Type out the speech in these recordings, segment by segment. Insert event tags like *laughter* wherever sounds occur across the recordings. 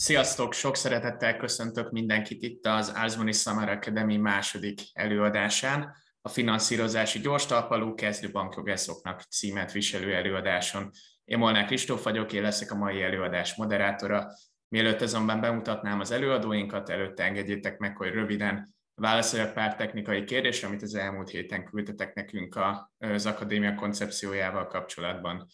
Sziasztok! Sok szeretettel köszöntök mindenkit itt az Ázmoni Summer Academy második előadásán, a finanszírozási gyors talpalú kezdő bankjogászoknak címet viselő előadáson. Én Molnár Kristóf vagyok, én leszek a mai előadás moderátora. Mielőtt azonban bemutatnám az előadóinkat, előtte engedjétek meg, hogy röviden válaszoljak pár technikai kérdésre, amit az elmúlt héten küldtetek nekünk az akadémia koncepciójával kapcsolatban.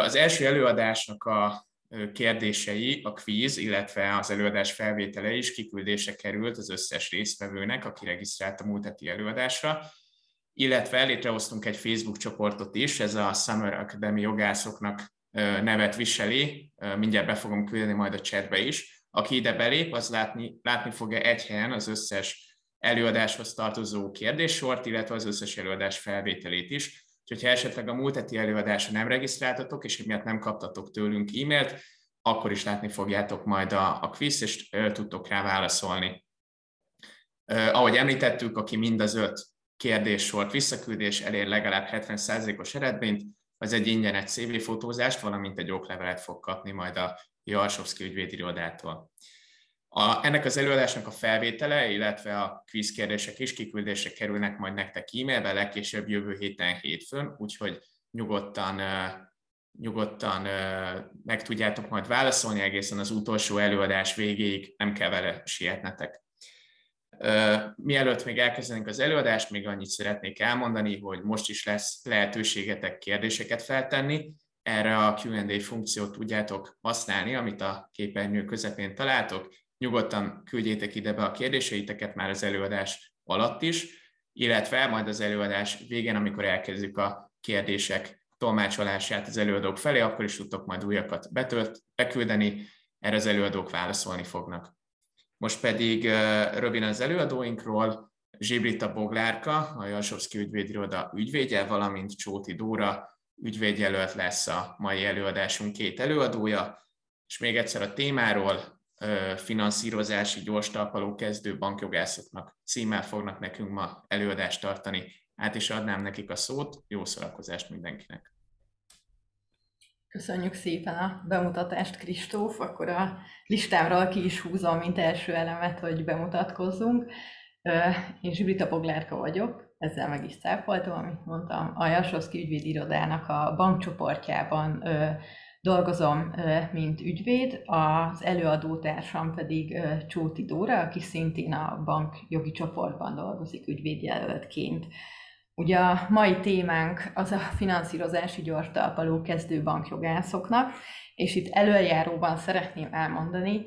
Az első előadásnak a kérdései, a kvíz, illetve az előadás felvétele is kiküldése került az összes résztvevőnek, aki regisztrált a múlt heti előadásra, illetve létrehoztunk egy Facebook csoportot is, ez a Summer Academy jogászoknak nevet viseli, mindjárt be fogom küldeni majd a chatbe is. Aki ide belép, az látni, látni fogja egy helyen az összes előadáshoz tartozó kérdéssort, illetve az összes előadás felvételét is, Úgyhogy ha esetleg a múlt heti előadásra nem regisztráltatok, és emiatt nem kaptatok tőlünk e-mailt, akkor is látni fogjátok majd a, a quiz, és tudtok rá válaszolni. Ahogy említettük, aki mind az öt kérdéssort visszaküldés elér legalább 70%-os eredményt, az egy ingyenes CV fotózást, valamint egy oklevelet fog kapni majd a Jarsovszki ügyvédirodától. A, ennek az előadásnak a felvétele, illetve a quiz kérdések is kiküldésre kerülnek majd nektek e-mailbe, legkésőbb jövő héten hétfőn, úgyhogy nyugodtan, nyugodtan meg tudjátok majd válaszolni egészen az utolsó előadás végéig, nem kell vele sietnetek. Mielőtt még elkezdenénk az előadást, még annyit szeretnék elmondani, hogy most is lesz lehetőségetek kérdéseket feltenni. Erre a Q&A funkciót tudjátok használni, amit a képernyő közepén találtok, nyugodtan küldjétek ide be a kérdéseiteket már az előadás alatt is, illetve majd az előadás végén, amikor elkezdjük a kérdések tolmácsolását az előadók felé, akkor is tudtok majd újakat betölt, beküldeni, erre az előadók válaszolni fognak. Most pedig röviden az előadóinkról, Zsibrita Boglárka, a Jalsovszki ügyvédiroda ügyvédje, valamint Csóti Dóra ügyvédjelölt lesz a mai előadásunk két előadója, és még egyszer a témáról, finanszírozási gyors talpaló kezdő bankjogászoknak címmel fognak nekünk ma előadást tartani. Át is adnám nekik a szót, jó szórakozást mindenkinek! Köszönjük szépen a bemutatást, Kristóf. Akkor a listámról ki is húzom, mint első elemet, hogy bemutatkozzunk. Én Zsibrita Boglárka vagyok, ezzel meg is száfoltam, amit mondtam. A Jasowski ügyvédirodának a bankcsoportjában dolgozom, mint ügyvéd, az előadótársam pedig Csóti Dóra, aki szintén a bank jogi csoportban dolgozik ügyvédjelöltként. Ugye a mai témánk az a finanszírozási gyors kezdő bankjogászoknak, és itt előjáróban szeretném elmondani,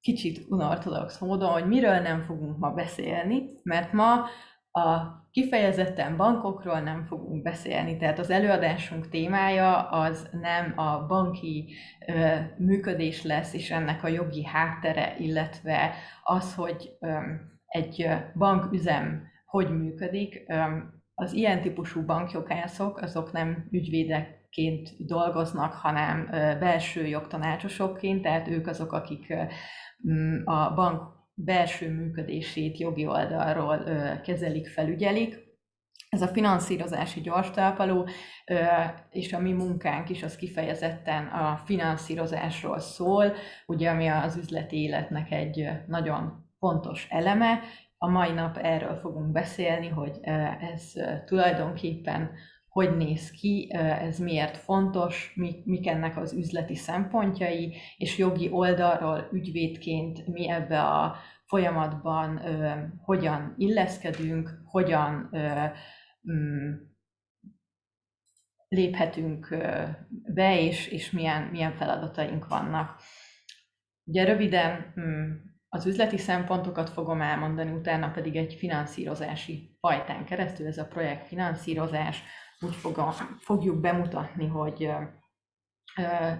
kicsit unortodox módon, hogy miről nem fogunk ma beszélni, mert ma a kifejezetten bankokról nem fogunk beszélni, tehát az előadásunk témája az nem a banki ö, működés lesz, és ennek a jogi háttere, illetve az, hogy ö, egy banküzem hogy működik. Ö, az ilyen típusú bankjogászok, azok nem ügyvédekként dolgoznak, hanem belső jogtanácsosokként, tehát ők azok, akik a bank belső működését jogi oldalról kezelik, felügyelik. Ez a finanszírozási gyors talpaló, és a mi munkánk is az kifejezetten a finanszírozásról szól, ugye ami az üzleti életnek egy nagyon fontos eleme. A mai nap erről fogunk beszélni, hogy ez tulajdonképpen hogy néz ki, ez miért fontos, mik ennek az üzleti szempontjai, és jogi oldalról ügyvédként mi ebbe a folyamatban hogyan illeszkedünk, hogyan mm, léphetünk be, és, és milyen, milyen feladataink vannak. Ugye röviden mm, az üzleti szempontokat fogom elmondani, utána pedig egy finanszírozási fajtán keresztül, ez a projekt finanszírozás, úgy fogom, fogjuk bemutatni, hogy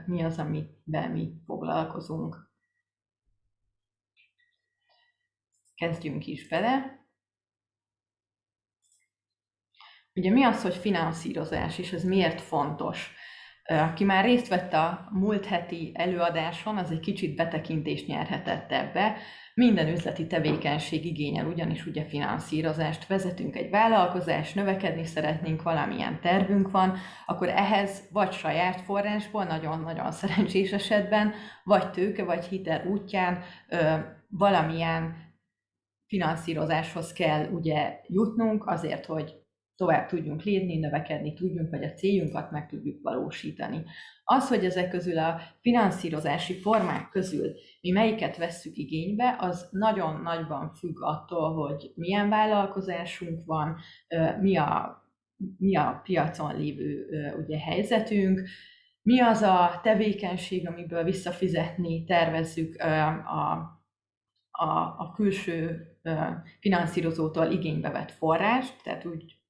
mi az, amivel mi foglalkozunk. Kezdjünk is bele. Ugye mi az, hogy finanszírozás, és ez miért fontos? Aki már részt vett a múlt heti előadáson, az egy kicsit betekintést nyerhetett ebbe. Minden üzleti tevékenység igényel ugyanis ugye finanszírozást, vezetünk. Egy vállalkozást, növekedni szeretnénk, valamilyen tervünk van, akkor ehhez vagy saját forrásból, nagyon-nagyon szerencsés esetben, vagy tőke, vagy hitel útján ö, valamilyen finanszírozáshoz kell ugye jutnunk azért, hogy tovább tudjunk lépni, növekedni tudjunk, vagy a céljunkat meg tudjuk valósítani. Az, hogy ezek közül a finanszírozási formák közül mi melyiket vesszük igénybe, az nagyon nagyban függ attól, hogy milyen vállalkozásunk van, mi a, mi a piacon lévő ugye, helyzetünk, mi az a tevékenység, amiből visszafizetni tervezzük a, a, a külső finanszírozótól igénybe vett forrást, tehát úgy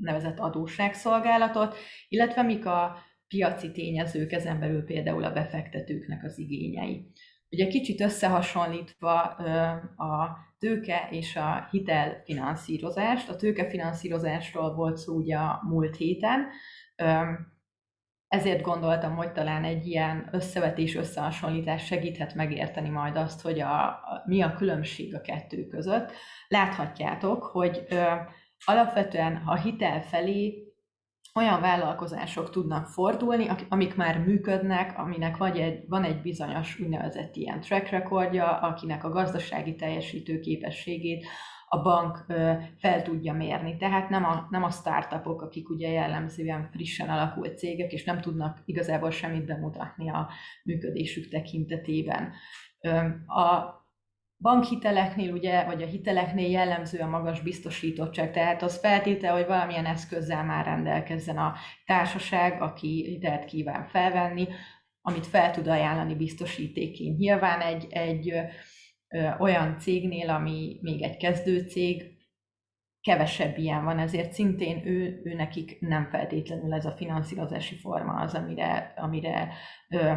nevezett adósságszolgálatot, illetve mik a piaci tényezők, ezen belül például a befektetőknek az igényei. Ugye kicsit összehasonlítva a tőke és a hitelfinanszírozást, a tőkefinanszírozásról volt szó ugye a múlt héten, ezért gondoltam, hogy talán egy ilyen összevetés, összehasonlítás segíthet megérteni majd azt, hogy a, a, mi a különbség a kettő között. Láthatjátok, hogy alapvetően a hitel felé olyan vállalkozások tudnak fordulni, amik már működnek, aminek vagy egy, van egy bizonyos úgynevezett ilyen track recordja, akinek a gazdasági teljesítő képességét a bank fel tudja mérni. Tehát nem a, nem a startupok, akik ugye jellemzően frissen alakult cégek, és nem tudnak igazából semmit bemutatni a működésük tekintetében. A bankhiteleknél, ugye, vagy a hiteleknél jellemző a magas biztosítottság, tehát az feltétel, hogy valamilyen eszközzel már rendelkezzen a társaság, aki hitelt kíván felvenni, amit fel tud ajánlani biztosítéként. Nyilván egy, egy ö, olyan cégnél, ami még egy kezdő cég, kevesebb ilyen van, ezért szintén ő, ő nekik nem feltétlenül ez a finanszírozási forma az, amire, amire ö,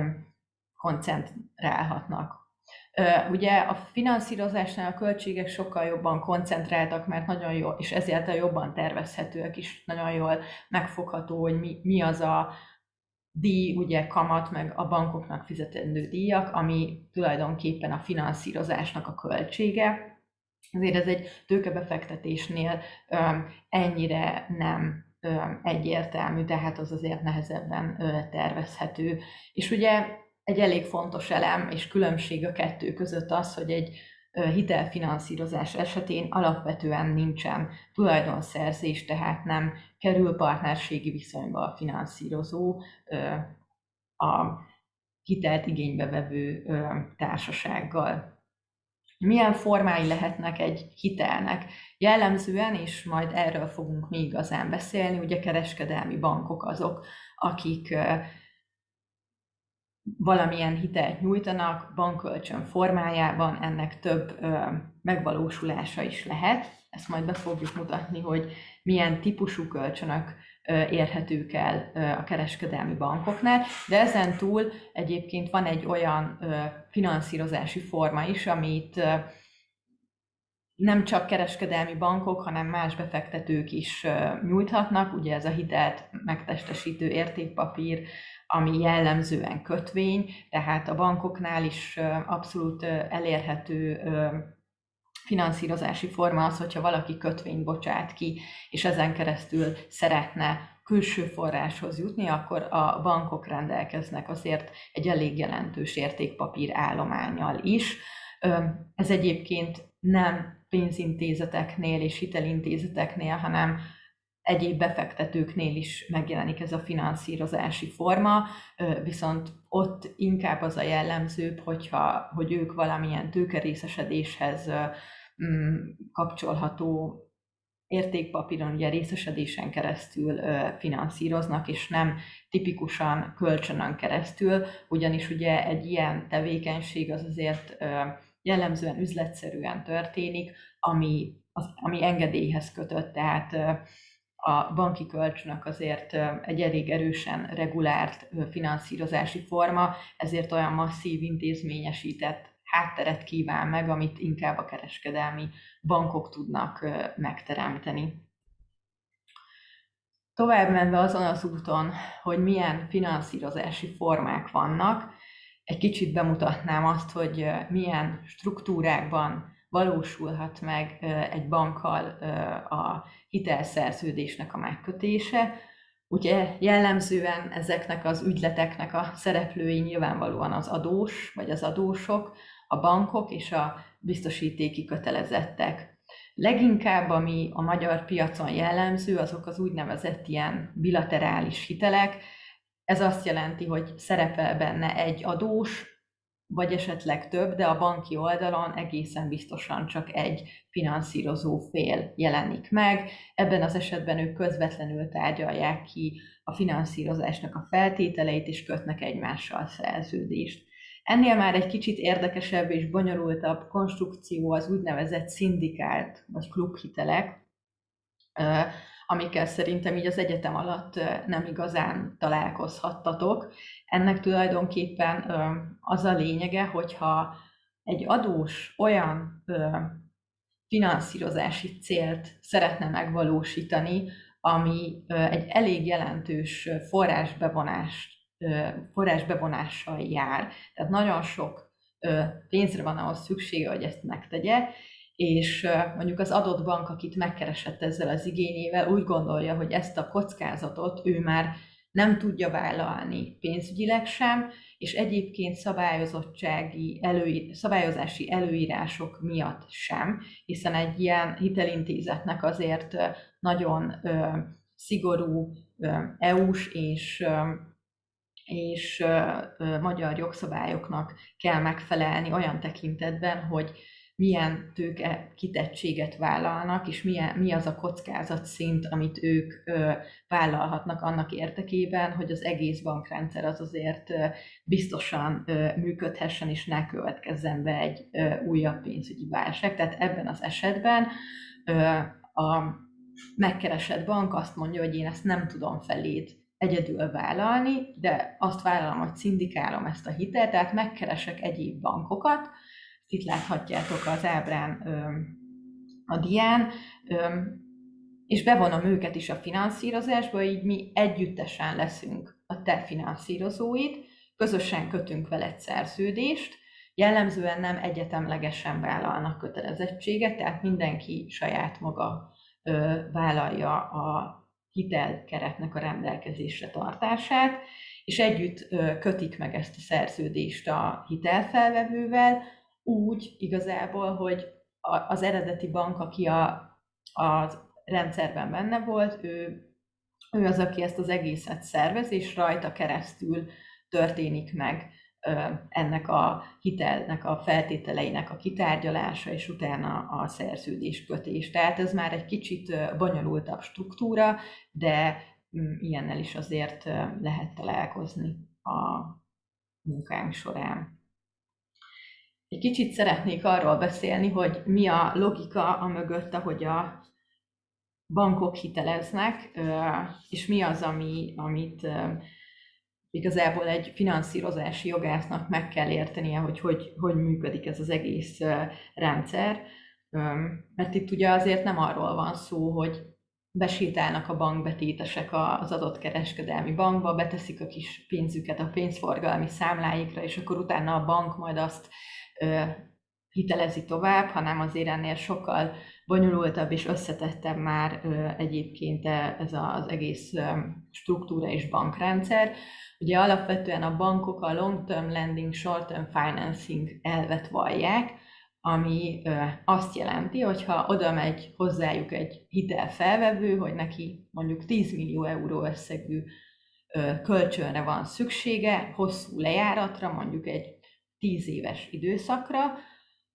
koncentrálhatnak. Ugye a finanszírozásnál a költségek sokkal jobban koncentráltak, mert nagyon jó, és ezért a jobban tervezhetőek is, nagyon jól megfogható, hogy mi, mi az a díj, ugye kamat, meg a bankoknak fizetendő díjak, ami tulajdonképpen a finanszírozásnak a költsége. Azért ez egy tőkebefektetésnél ennyire nem egyértelmű, tehát az azért nehezebben tervezhető. És ugye egy elég fontos elem és különbség a kettő között az, hogy egy hitelfinanszírozás esetén alapvetően nincsen tulajdonszerzés, tehát nem kerül partnerségi viszonyba a finanszírozó a hitelt igénybe vevő társasággal. Milyen formái lehetnek egy hitelnek? Jellemzően, és majd erről fogunk mi igazán beszélni, ugye kereskedelmi bankok azok, akik valamilyen hitelt nyújtanak bankkölcsön formájában, ennek több ö, megvalósulása is lehet. Ezt majd be fogjuk mutatni, hogy milyen típusú kölcsönök érhetők el a kereskedelmi bankoknál, de ezen túl egyébként van egy olyan finanszírozási forma is, amit nem csak kereskedelmi bankok, hanem más befektetők is nyújthatnak, ugye ez a hitelt megtestesítő értékpapír, ami jellemzően kötvény, tehát a bankoknál is abszolút elérhető finanszírozási forma az, hogyha valaki kötvényt bocsát ki, és ezen keresztül szeretne külső forráshoz jutni, akkor a bankok rendelkeznek azért egy elég jelentős értékpapír állományjal is. Ez egyébként nem pénzintézeteknél és hitelintézeteknél, hanem egyéb befektetőknél is megjelenik ez a finanszírozási forma, viszont ott inkább az a jellemzőbb, hogyha, hogy ők valamilyen tőkerészesedéshez mm, kapcsolható értékpapíron, ugye részesedésen keresztül finanszíroznak, és nem tipikusan kölcsönön keresztül, ugyanis ugye egy ilyen tevékenység az azért jellemzően üzletszerűen történik, ami, az, ami engedélyhez kötött, tehát a banki kölcsönök azért egy elég erősen regulárt finanszírozási forma, ezért olyan masszív intézményesített hátteret kíván meg, amit inkább a kereskedelmi bankok tudnak megteremteni. Tovább menve azon az úton, hogy milyen finanszírozási formák vannak, egy kicsit bemutatnám azt, hogy milyen struktúrákban valósulhat meg egy bankkal a hitelszerződésnek a megkötése. Ugye jellemzően ezeknek az ügyleteknek a szereplői nyilvánvalóan az adós, vagy az adósok, a bankok és a biztosítéki kötelezettek. Leginkább, ami a magyar piacon jellemző, azok az úgynevezett ilyen bilaterális hitelek. Ez azt jelenti, hogy szerepel benne egy adós, vagy esetleg több, de a banki oldalon egészen biztosan csak egy finanszírozó fél jelenik meg. Ebben az esetben ők közvetlenül tárgyalják ki a finanszírozásnak a feltételeit, és kötnek egymással szerződést. Ennél már egy kicsit érdekesebb és bonyolultabb konstrukció az úgynevezett szindikált vagy klubhitelek, amikkel szerintem így az egyetem alatt nem igazán találkozhattatok. Ennek tulajdonképpen az a lényege, hogyha egy adós olyan finanszírozási célt szeretne megvalósítani, ami egy elég jelentős forrásbevonást, forrásbevonással jár. Tehát nagyon sok pénzre van ahhoz szüksége, hogy ezt megtegye, és mondjuk az adott bank, akit megkeresett ezzel az igényével, úgy gondolja, hogy ezt a kockázatot ő már nem tudja vállalni pénzügyileg sem, és egyébként szabályozottsági előír, szabályozási előírások miatt sem, hiszen egy ilyen hitelintézetnek azért nagyon ö, szigorú EU-s és ö, és ö, magyar jogszabályoknak kell megfelelni olyan tekintetben, hogy milyen tőke kitettséget vállalnak, és milyen, mi az a kockázat szint, amit ők ö, vállalhatnak annak érdekében, hogy az egész bankrendszer az azért ö, biztosan ö, működhessen, és ne következzen be egy ö, újabb pénzügyi válság. Tehát ebben az esetben ö, a megkeresett bank azt mondja, hogy én ezt nem tudom feléd egyedül vállalni, de azt vállalom, hogy szindikálom ezt a hitelt, tehát megkeresek egyéb bankokat, itt láthatjátok az ábrán a dián, és bevonom őket is a finanszírozásba, így mi együttesen leszünk a te finanszírozóid, közösen kötünk vele egy szerződést, jellemzően nem egyetemlegesen vállalnak kötelezettséget, tehát mindenki saját maga vállalja a hitelkeretnek a rendelkezésre tartását, és együtt kötik meg ezt a szerződést a hitelfelvevővel, úgy igazából, hogy az eredeti bank, aki a, a rendszerben benne volt, ő, ő az, aki ezt az egészet szervez, és rajta keresztül történik meg ennek a hitelnek a feltételeinek a kitárgyalása, és utána a szerződéskötés. Tehát ez már egy kicsit bonyolultabb struktúra, de mm, ilyennel is azért lehet találkozni a munkánk során. Egy kicsit szeretnék arról beszélni, hogy mi a logika a mögött, ahogy a bankok hiteleznek, és mi az, ami, amit igazából egy finanszírozási jogásznak meg kell értenie, hogy, hogy hogy működik ez az egész rendszer. Mert itt ugye azért nem arról van szó, hogy besétálnak a bankbetétesek az adott kereskedelmi bankba, beteszik a kis pénzüket a pénzforgalmi számláikra, és akkor utána a bank majd azt hitelezi tovább, hanem azért ennél sokkal bonyolultabb és összetettebb már egyébként e, ez az egész struktúra és bankrendszer. Ugye alapvetően a bankok a long-term lending, short-term financing elvet vallják, ami azt jelenti, hogy ha oda megy hozzájuk egy hitelfelvevő, hogy neki mondjuk 10 millió euró összegű kölcsönre van szüksége, hosszú lejáratra, mondjuk egy tíz éves időszakra,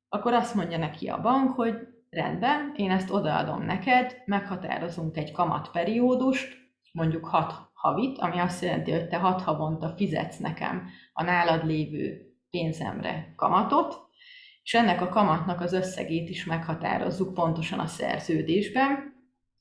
akkor azt mondja neki a bank, hogy rendben, én ezt odaadom neked, meghatározunk egy kamatperiódust, mondjuk 6 havit, ami azt jelenti, hogy te 6 havonta fizetsz nekem a nálad lévő pénzemre kamatot, és ennek a kamatnak az összegét is meghatározzuk pontosan a szerződésben.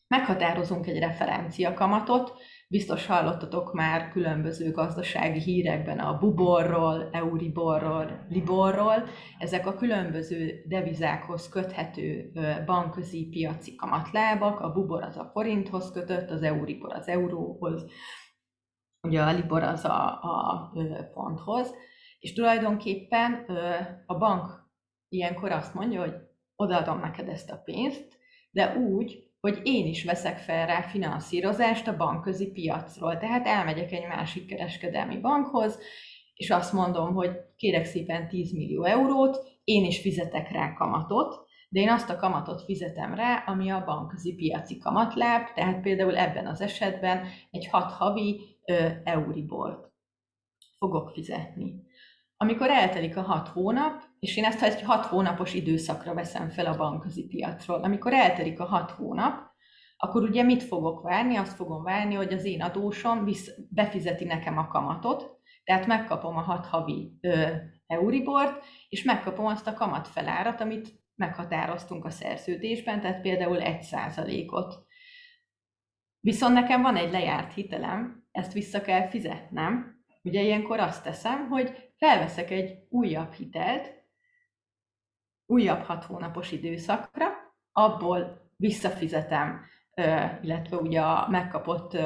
Meghatározunk egy referencia kamatot, Biztos hallottatok már különböző gazdasági hírekben a buborról, euriborról, liborról. Ezek a különböző devizákhoz köthető bankközi piaci kamatlábak. A bubor az a forinthoz kötött, az euribor az euróhoz, ugye a libor az a, a fonthoz. És tulajdonképpen a bank ilyenkor azt mondja, hogy odaadom neked ezt a pénzt, de úgy, hogy én is veszek fel rá finanszírozást a bankközi piacról. Tehát elmegyek egy másik kereskedelmi bankhoz, és azt mondom, hogy kérek szépen 10 millió eurót, én is fizetek rá kamatot, de én azt a kamatot fizetem rá, ami a bankközi piaci kamatláb, tehát például ebben az esetben egy 6 havi euribort fogok fizetni. Amikor eltelik a 6 hónap, és én ezt egy 6 hónapos időszakra veszem fel a bankközi piacról, amikor eltelik a 6 hónap, akkor ugye mit fogok várni? Azt fogom várni, hogy az én adósom visz, befizeti nekem a kamatot, tehát megkapom a 6 havi ö, Euribort, és megkapom azt a kamatfelárat, amit meghatároztunk a szerződésben, tehát például 1%-ot. Viszont nekem van egy lejárt hitelem, ezt vissza kell fizetnem. Ugye ilyenkor azt teszem, hogy felveszek egy újabb hitelt, újabb hat hónapos időszakra, abból visszafizetem, illetve ugye a megkapott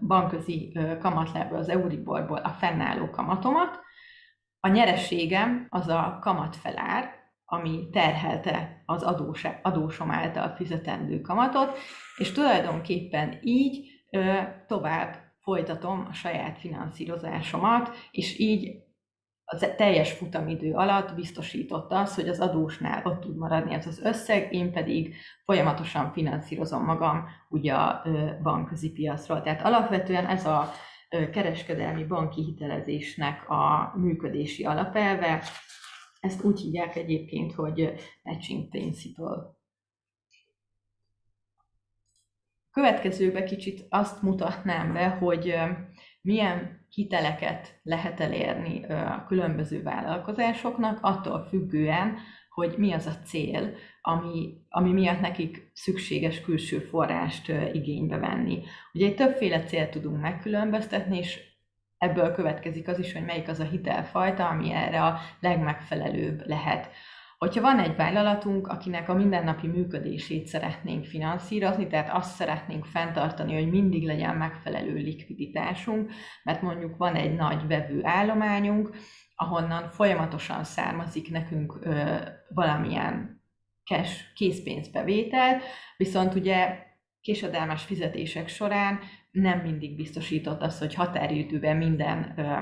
bankközi kamatlából, az Euriborból a fennálló kamatomat, a nyereségem az a kamatfelár, ami terhelte az adós, adósom által fizetendő kamatot, és tulajdonképpen így tovább folytatom a saját finanszírozásomat, és így a teljes futamidő alatt biztosította az, hogy az adósnál ott tud maradni ez az összeg, én pedig folyamatosan finanszírozom magam ugye a bankközi piacról. Tehát alapvetően ez a kereskedelmi banki hitelezésnek a működési alapelve, ezt úgy hívják egyébként, hogy matching principle. Következőbe kicsit azt mutatnám be, hogy milyen hiteleket lehet elérni a különböző vállalkozásoknak, attól függően, hogy mi az a cél, ami, ami miatt nekik szükséges külső forrást igénybe venni. Ugye egy többféle célt tudunk megkülönböztetni, és ebből következik az is, hogy melyik az a hitelfajta, ami erre a legmegfelelőbb lehet. Hogyha van egy vállalatunk, akinek a mindennapi működését szeretnénk finanszírozni, tehát azt szeretnénk fenntartani, hogy mindig legyen megfelelő likviditásunk, mert mondjuk van egy nagy vevő állományunk, ahonnan folyamatosan származik nekünk ö, valamilyen cash, készpénzbevétel, viszont ugye késedelmes fizetések során nem mindig biztosított az, hogy határidőben minden ö,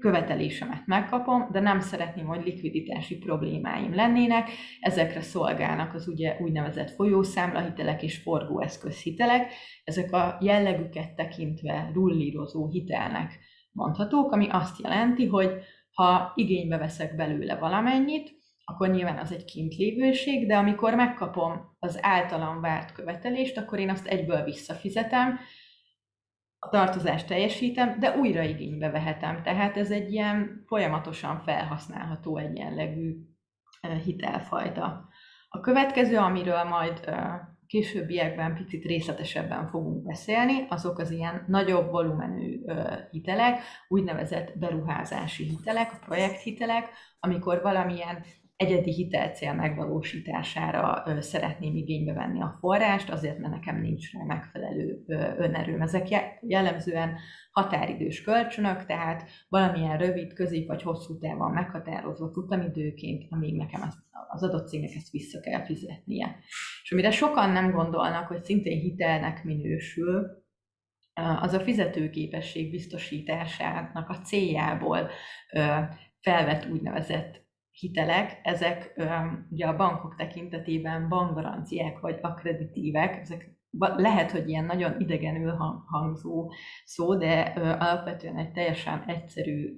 követelésemet megkapom, de nem szeretném, hogy likviditási problémáim lennének. Ezekre szolgálnak az ugye úgynevezett folyószámlahitelek és forgóeszközhitelek. Ezek a jellegüket tekintve rullírozó hitelnek mondhatók, ami azt jelenti, hogy ha igénybe veszek belőle valamennyit, akkor nyilván az egy kintlévőség, de amikor megkapom az általam várt követelést, akkor én azt egyből visszafizetem, a tartozást teljesítem, de újra igénybe vehetem. Tehát ez egy ilyen folyamatosan felhasználható egyenlegű hitelfajta. A következő, amiről majd későbbiekben picit részletesebben fogunk beszélni, azok az ilyen nagyobb volumenű hitelek, úgynevezett beruházási hitelek, projekthitelek, amikor valamilyen egyedi hitelcél megvalósítására szeretném igénybe venni a forrást, azért, mert nekem nincs rá megfelelő önerőm. Ezek jellemzően határidős kölcsönök, tehát valamilyen rövid, közép vagy hosszú távon meghatározott utamidőként, amíg nekem az, az adott cégnek ezt vissza kell fizetnie. És amire sokan nem gondolnak, hogy szintén hitelnek minősül, az a fizetőképesség biztosításának a céljából felvett úgynevezett hitelek, ezek ugye a bankok tekintetében bankgaranciák vagy akkreditívek, ezek lehet, hogy ilyen nagyon idegenül hangzó szó, de alapvetően egy teljesen egyszerű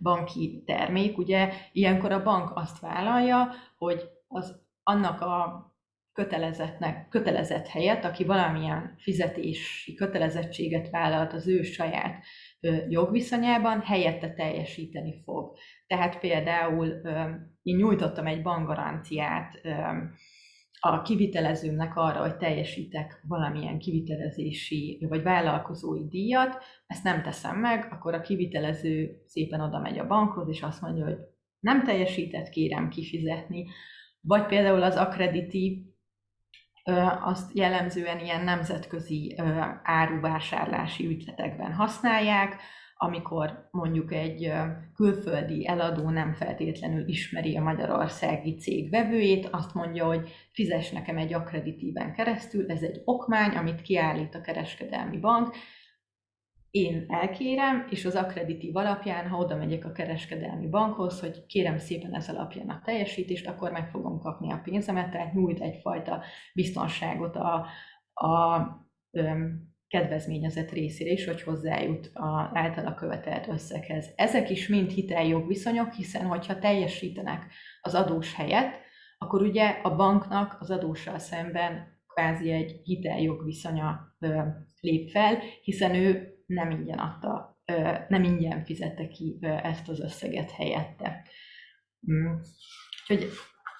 banki termék. Ugye ilyenkor a bank azt vállalja, hogy az annak a kötelezettnek, kötelezett helyet, aki valamilyen fizetési kötelezettséget vállalt az ő saját jogviszonyában, helyette teljesíteni fog. Tehát például én nyújtottam egy bankgaranciát a kivitelezőmnek arra, hogy teljesítek valamilyen kivitelezési vagy vállalkozói díjat, ezt nem teszem meg, akkor a kivitelező szépen oda megy a bankhoz, és azt mondja, hogy nem teljesített, kérem kifizetni. Vagy például az akkreditív, azt jellemzően ilyen nemzetközi áruvásárlási ügyletekben használják, amikor mondjuk egy külföldi eladó nem feltétlenül ismeri a magyarországi cég vevőjét, azt mondja, hogy fizes nekem egy akkreditíven keresztül, ez egy okmány, amit kiállít a kereskedelmi bank, én elkérem, és az akkreditív alapján, ha oda megyek a kereskedelmi bankhoz, hogy kérem szépen ez alapján a teljesítést, akkor meg fogom kapni a pénzemet, tehát nyújt egyfajta biztonságot a, a öm, kedvezményezett részére is, hogy hozzájut a általa követelt összeghez. Ezek is mind hiteljogviszonyok, hiszen hogyha teljesítenek az adós helyett, akkor ugye a banknak az adóssal szemben kvázi egy hiteljogviszonya lép fel, hiszen ő nem ingyen adta, nem ingyen fizette ki ezt az összeget helyette. Mm. Úgyhogy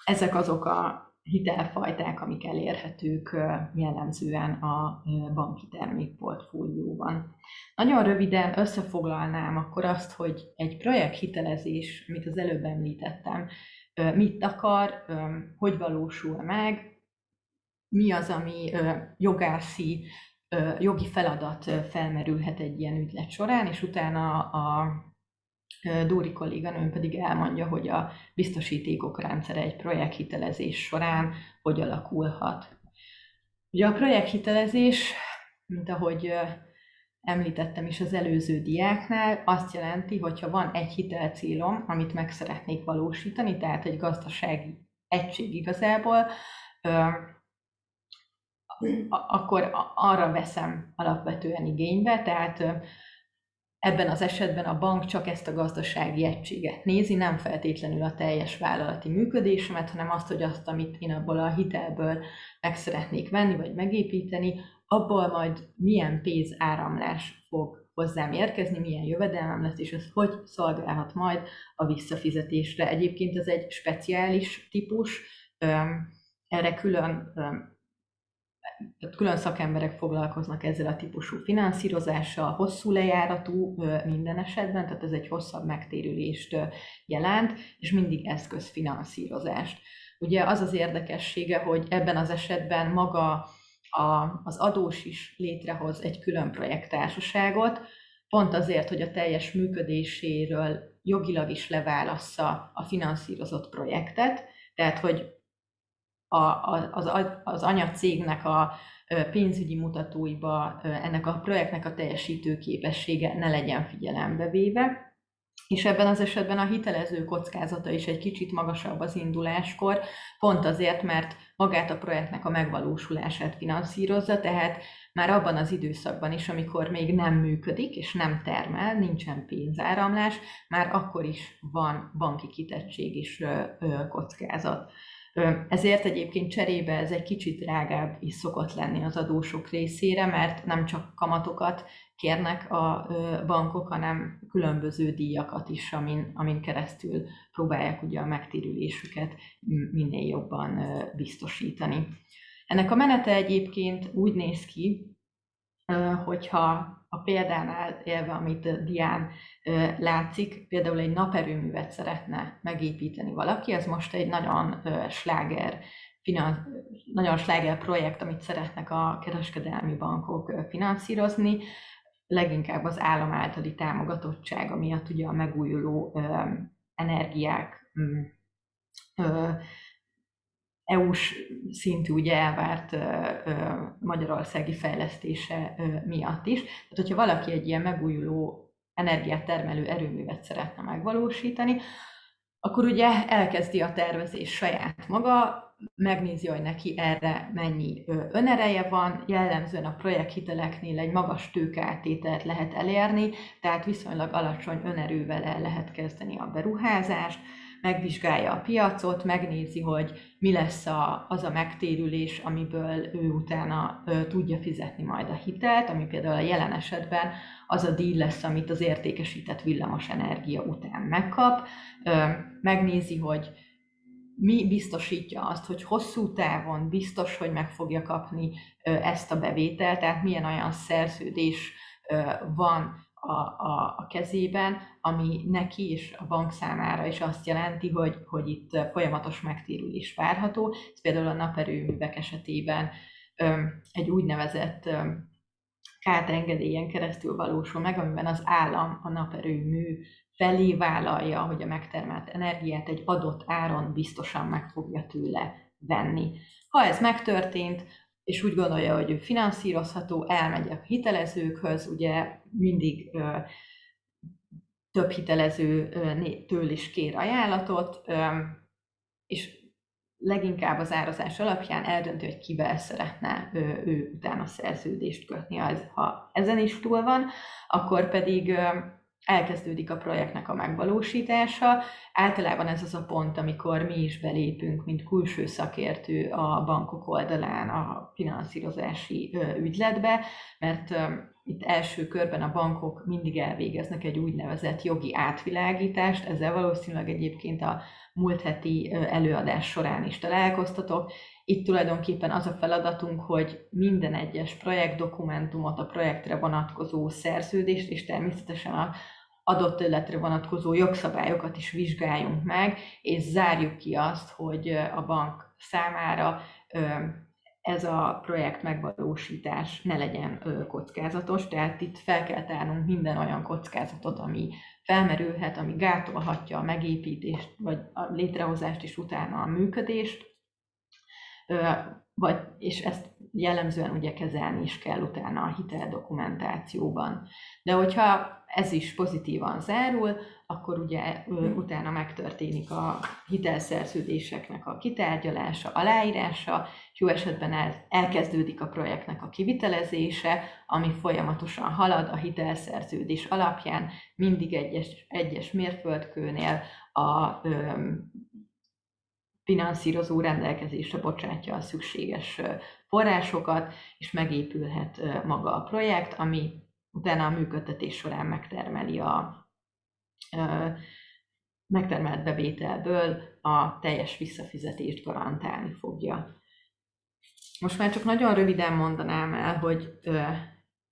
ezek azok a hitelfajták, amik elérhetők jellemzően a banki termékportfólióban. Nagyon röviden összefoglalnám akkor azt, hogy egy projekthitelezés, amit az előbb említettem, mit akar, hogy valósul meg, mi az, ami jogászi jogi feladat felmerülhet egy ilyen ügylet során, és utána a Dóri kolléganőm pedig elmondja, hogy a biztosítékok rendszere egy projekthitelezés során hogy alakulhat. Ugye a projekthitelezés, mint ahogy említettem is az előző diáknál, azt jelenti, hogy ha van egy hitelcélom, amit meg szeretnék valósítani, tehát egy gazdasági egység igazából, akkor arra veszem alapvetően igénybe, tehát ebben az esetben a bank csak ezt a gazdasági egységet nézi, nem feltétlenül a teljes vállalati működésemet, hanem azt, hogy azt, amit én abból a hitelből meg szeretnék venni, vagy megépíteni, abból majd milyen pénzáramlás fog hozzám érkezni, milyen jövedelmem lesz, és ez hogy szolgálhat majd a visszafizetésre. Egyébként ez egy speciális típus, erre külön külön szakemberek foglalkoznak ezzel a típusú finanszírozással, hosszú lejáratú minden esetben, tehát ez egy hosszabb megtérülést jelent, és mindig eszközfinanszírozást. Ugye az az érdekessége, hogy ebben az esetben maga a, az adós is létrehoz egy külön projekttársaságot, pont azért, hogy a teljes működéséről jogilag is leválassza a finanszírozott projektet, tehát hogy a, az, az anyacégnek a pénzügyi mutatóiba ennek a projektnek a teljesítő képessége ne legyen figyelembe véve. És ebben az esetben a hitelező kockázata is egy kicsit magasabb az induláskor, pont azért, mert magát a projektnek a megvalósulását finanszírozza, tehát már abban az időszakban is, amikor még nem működik és nem termel, nincsen pénzáramlás, már akkor is van banki kitettség és kockázat. Ezért egyébként cserébe ez egy kicsit drágább is szokott lenni az adósok részére, mert nem csak kamatokat kérnek a bankok, hanem különböző díjakat is, amin, amin keresztül próbálják ugye a megtérülésüket minél jobban biztosítani. Ennek a menete egyébként úgy néz ki, hogyha a példánál élve, amit Dián látszik, például egy naperőművet szeretne megépíteni valaki, ez most egy nagyon sláger, nagyon sláger projekt, amit szeretnek a kereskedelmi bankok finanszírozni, leginkább az állam általi támogatottsága miatt ugye a megújuló energiák mm, EU-s szintű ugye elvárt magyarországi fejlesztése miatt is. Tehát, hogyha valaki egy ilyen megújuló energiát termelő erőművet szeretne megvalósítani, akkor ugye elkezdi a tervezés saját maga, megnézi, hogy neki erre mennyi önereje van, jellemzően a projekthiteleknél egy magas tőkeáttételt lehet elérni, tehát viszonylag alacsony önerővel el lehet kezdeni a beruházást, megvizsgálja a piacot, megnézi, hogy mi lesz a, az a megtérülés, amiből ő utána ő, tudja fizetni majd a hitelt, ami például a jelen esetben az a díj lesz, amit az értékesített villamos energia után megkap, ö, megnézi, hogy mi biztosítja azt, hogy hosszú távon biztos, hogy meg fogja kapni ezt a bevételt, tehát milyen olyan szerződés van a, a, a kezében, ami neki és a bank számára is azt jelenti, hogy, hogy itt folyamatos megtérülés várható. Ez például a naperőművek esetében egy úgynevezett KT engedélyen keresztül valósul meg, amiben az állam a naperőmű felé vállalja, hogy a megtermelt energiát egy adott áron biztosan meg fogja tőle venni. Ha ez megtörtént, és úgy gondolja, hogy ő finanszírozható, elmegy a hitelezőkhöz, ugye mindig ö, több hitelezőtől is kér ajánlatot, ö, és leginkább az árazás alapján eldönti, hogy kivel szeretne ő, ő utána szerződést kötni. Az, ha ezen is túl van, akkor pedig elkezdődik a projektnek a megvalósítása. Általában ez az a pont, amikor mi is belépünk, mint külső szakértő a bankok oldalán a finanszírozási ügyletbe, mert itt első körben a bankok mindig elvégeznek egy úgynevezett jogi átvilágítást, ezzel valószínűleg egyébként a múlt heti előadás során is találkoztatok. Itt tulajdonképpen az a feladatunk, hogy minden egyes projektdokumentumot, a projektre vonatkozó szerződést, és természetesen a adott területre vonatkozó jogszabályokat is vizsgáljunk meg, és zárjuk ki azt, hogy a bank számára ez a projekt megvalósítás ne legyen kockázatos, tehát itt fel kell tárnunk minden olyan kockázatot, ami felmerülhet, ami gátolhatja a megépítést, vagy a létrehozást és utána a működést, vagy, és ezt jellemzően ugye kezelni is kell utána a hiteldokumentációban. De hogyha ez is pozitívan zárul, akkor ugye utána megtörténik a hitelszerződéseknek a kitárgyalása, aláírása, jó esetben el, elkezdődik a projektnek a kivitelezése, ami folyamatosan halad a hitelszerződés alapján, mindig egyes, egyes mérföldkőnél a ö, finanszírozó rendelkezésre bocsátja a szükséges forrásokat, és megépülhet maga a projekt, ami utána a működtetés során megtermeli a megtermelt bevételből a teljes visszafizetést garantálni fogja. Most már csak nagyon röviden mondanám el, hogy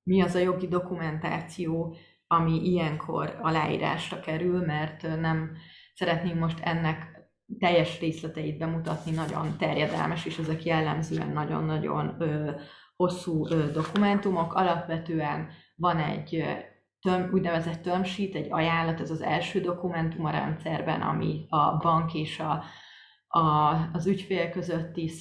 mi az a jogi dokumentáció, ami ilyenkor aláírásra kerül, mert nem szeretném most ennek teljes részleteit bemutatni, nagyon terjedelmes, és ezek jellemzően nagyon-nagyon hosszú dokumentumok. Alapvetően van egy term, úgynevezett term egy ajánlat, ez az első dokumentum a rendszerben, ami a bank és a, a, az ügyfél közötti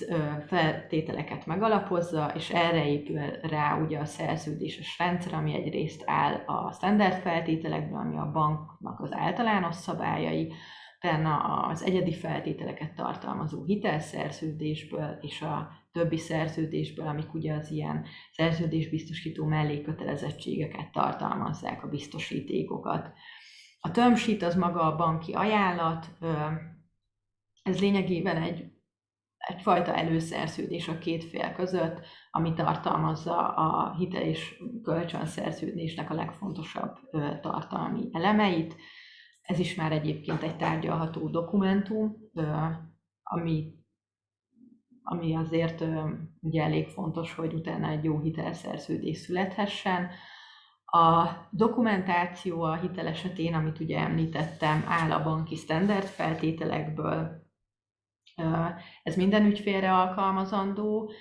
feltételeket megalapozza, és erre épül rá ugye a szerződéses rendszer, ami egyrészt áll a standard feltételekből, ami a banknak az általános szabályai, utána az egyedi feltételeket tartalmazó hitelszerződésből és a többi szerződésből, amik ugye az ilyen szerződésbiztosító mellékötelezettségeket tartalmazzák, a biztosítékokat. A term az maga a banki ajánlat, ez lényegében egy egyfajta előszerződés a két fél között, ami tartalmazza a hitel és kölcsönszerződésnek a legfontosabb tartalmi elemeit. Ez is már egyébként egy tárgyalható dokumentum, ami, ami azért ugye elég fontos, hogy utána egy jó hitelszerződés születhessen. A dokumentáció a hitel esetén, amit ugye említettem, áll a banki standard feltételekből, ez minden ügyfélre alkalmazandó,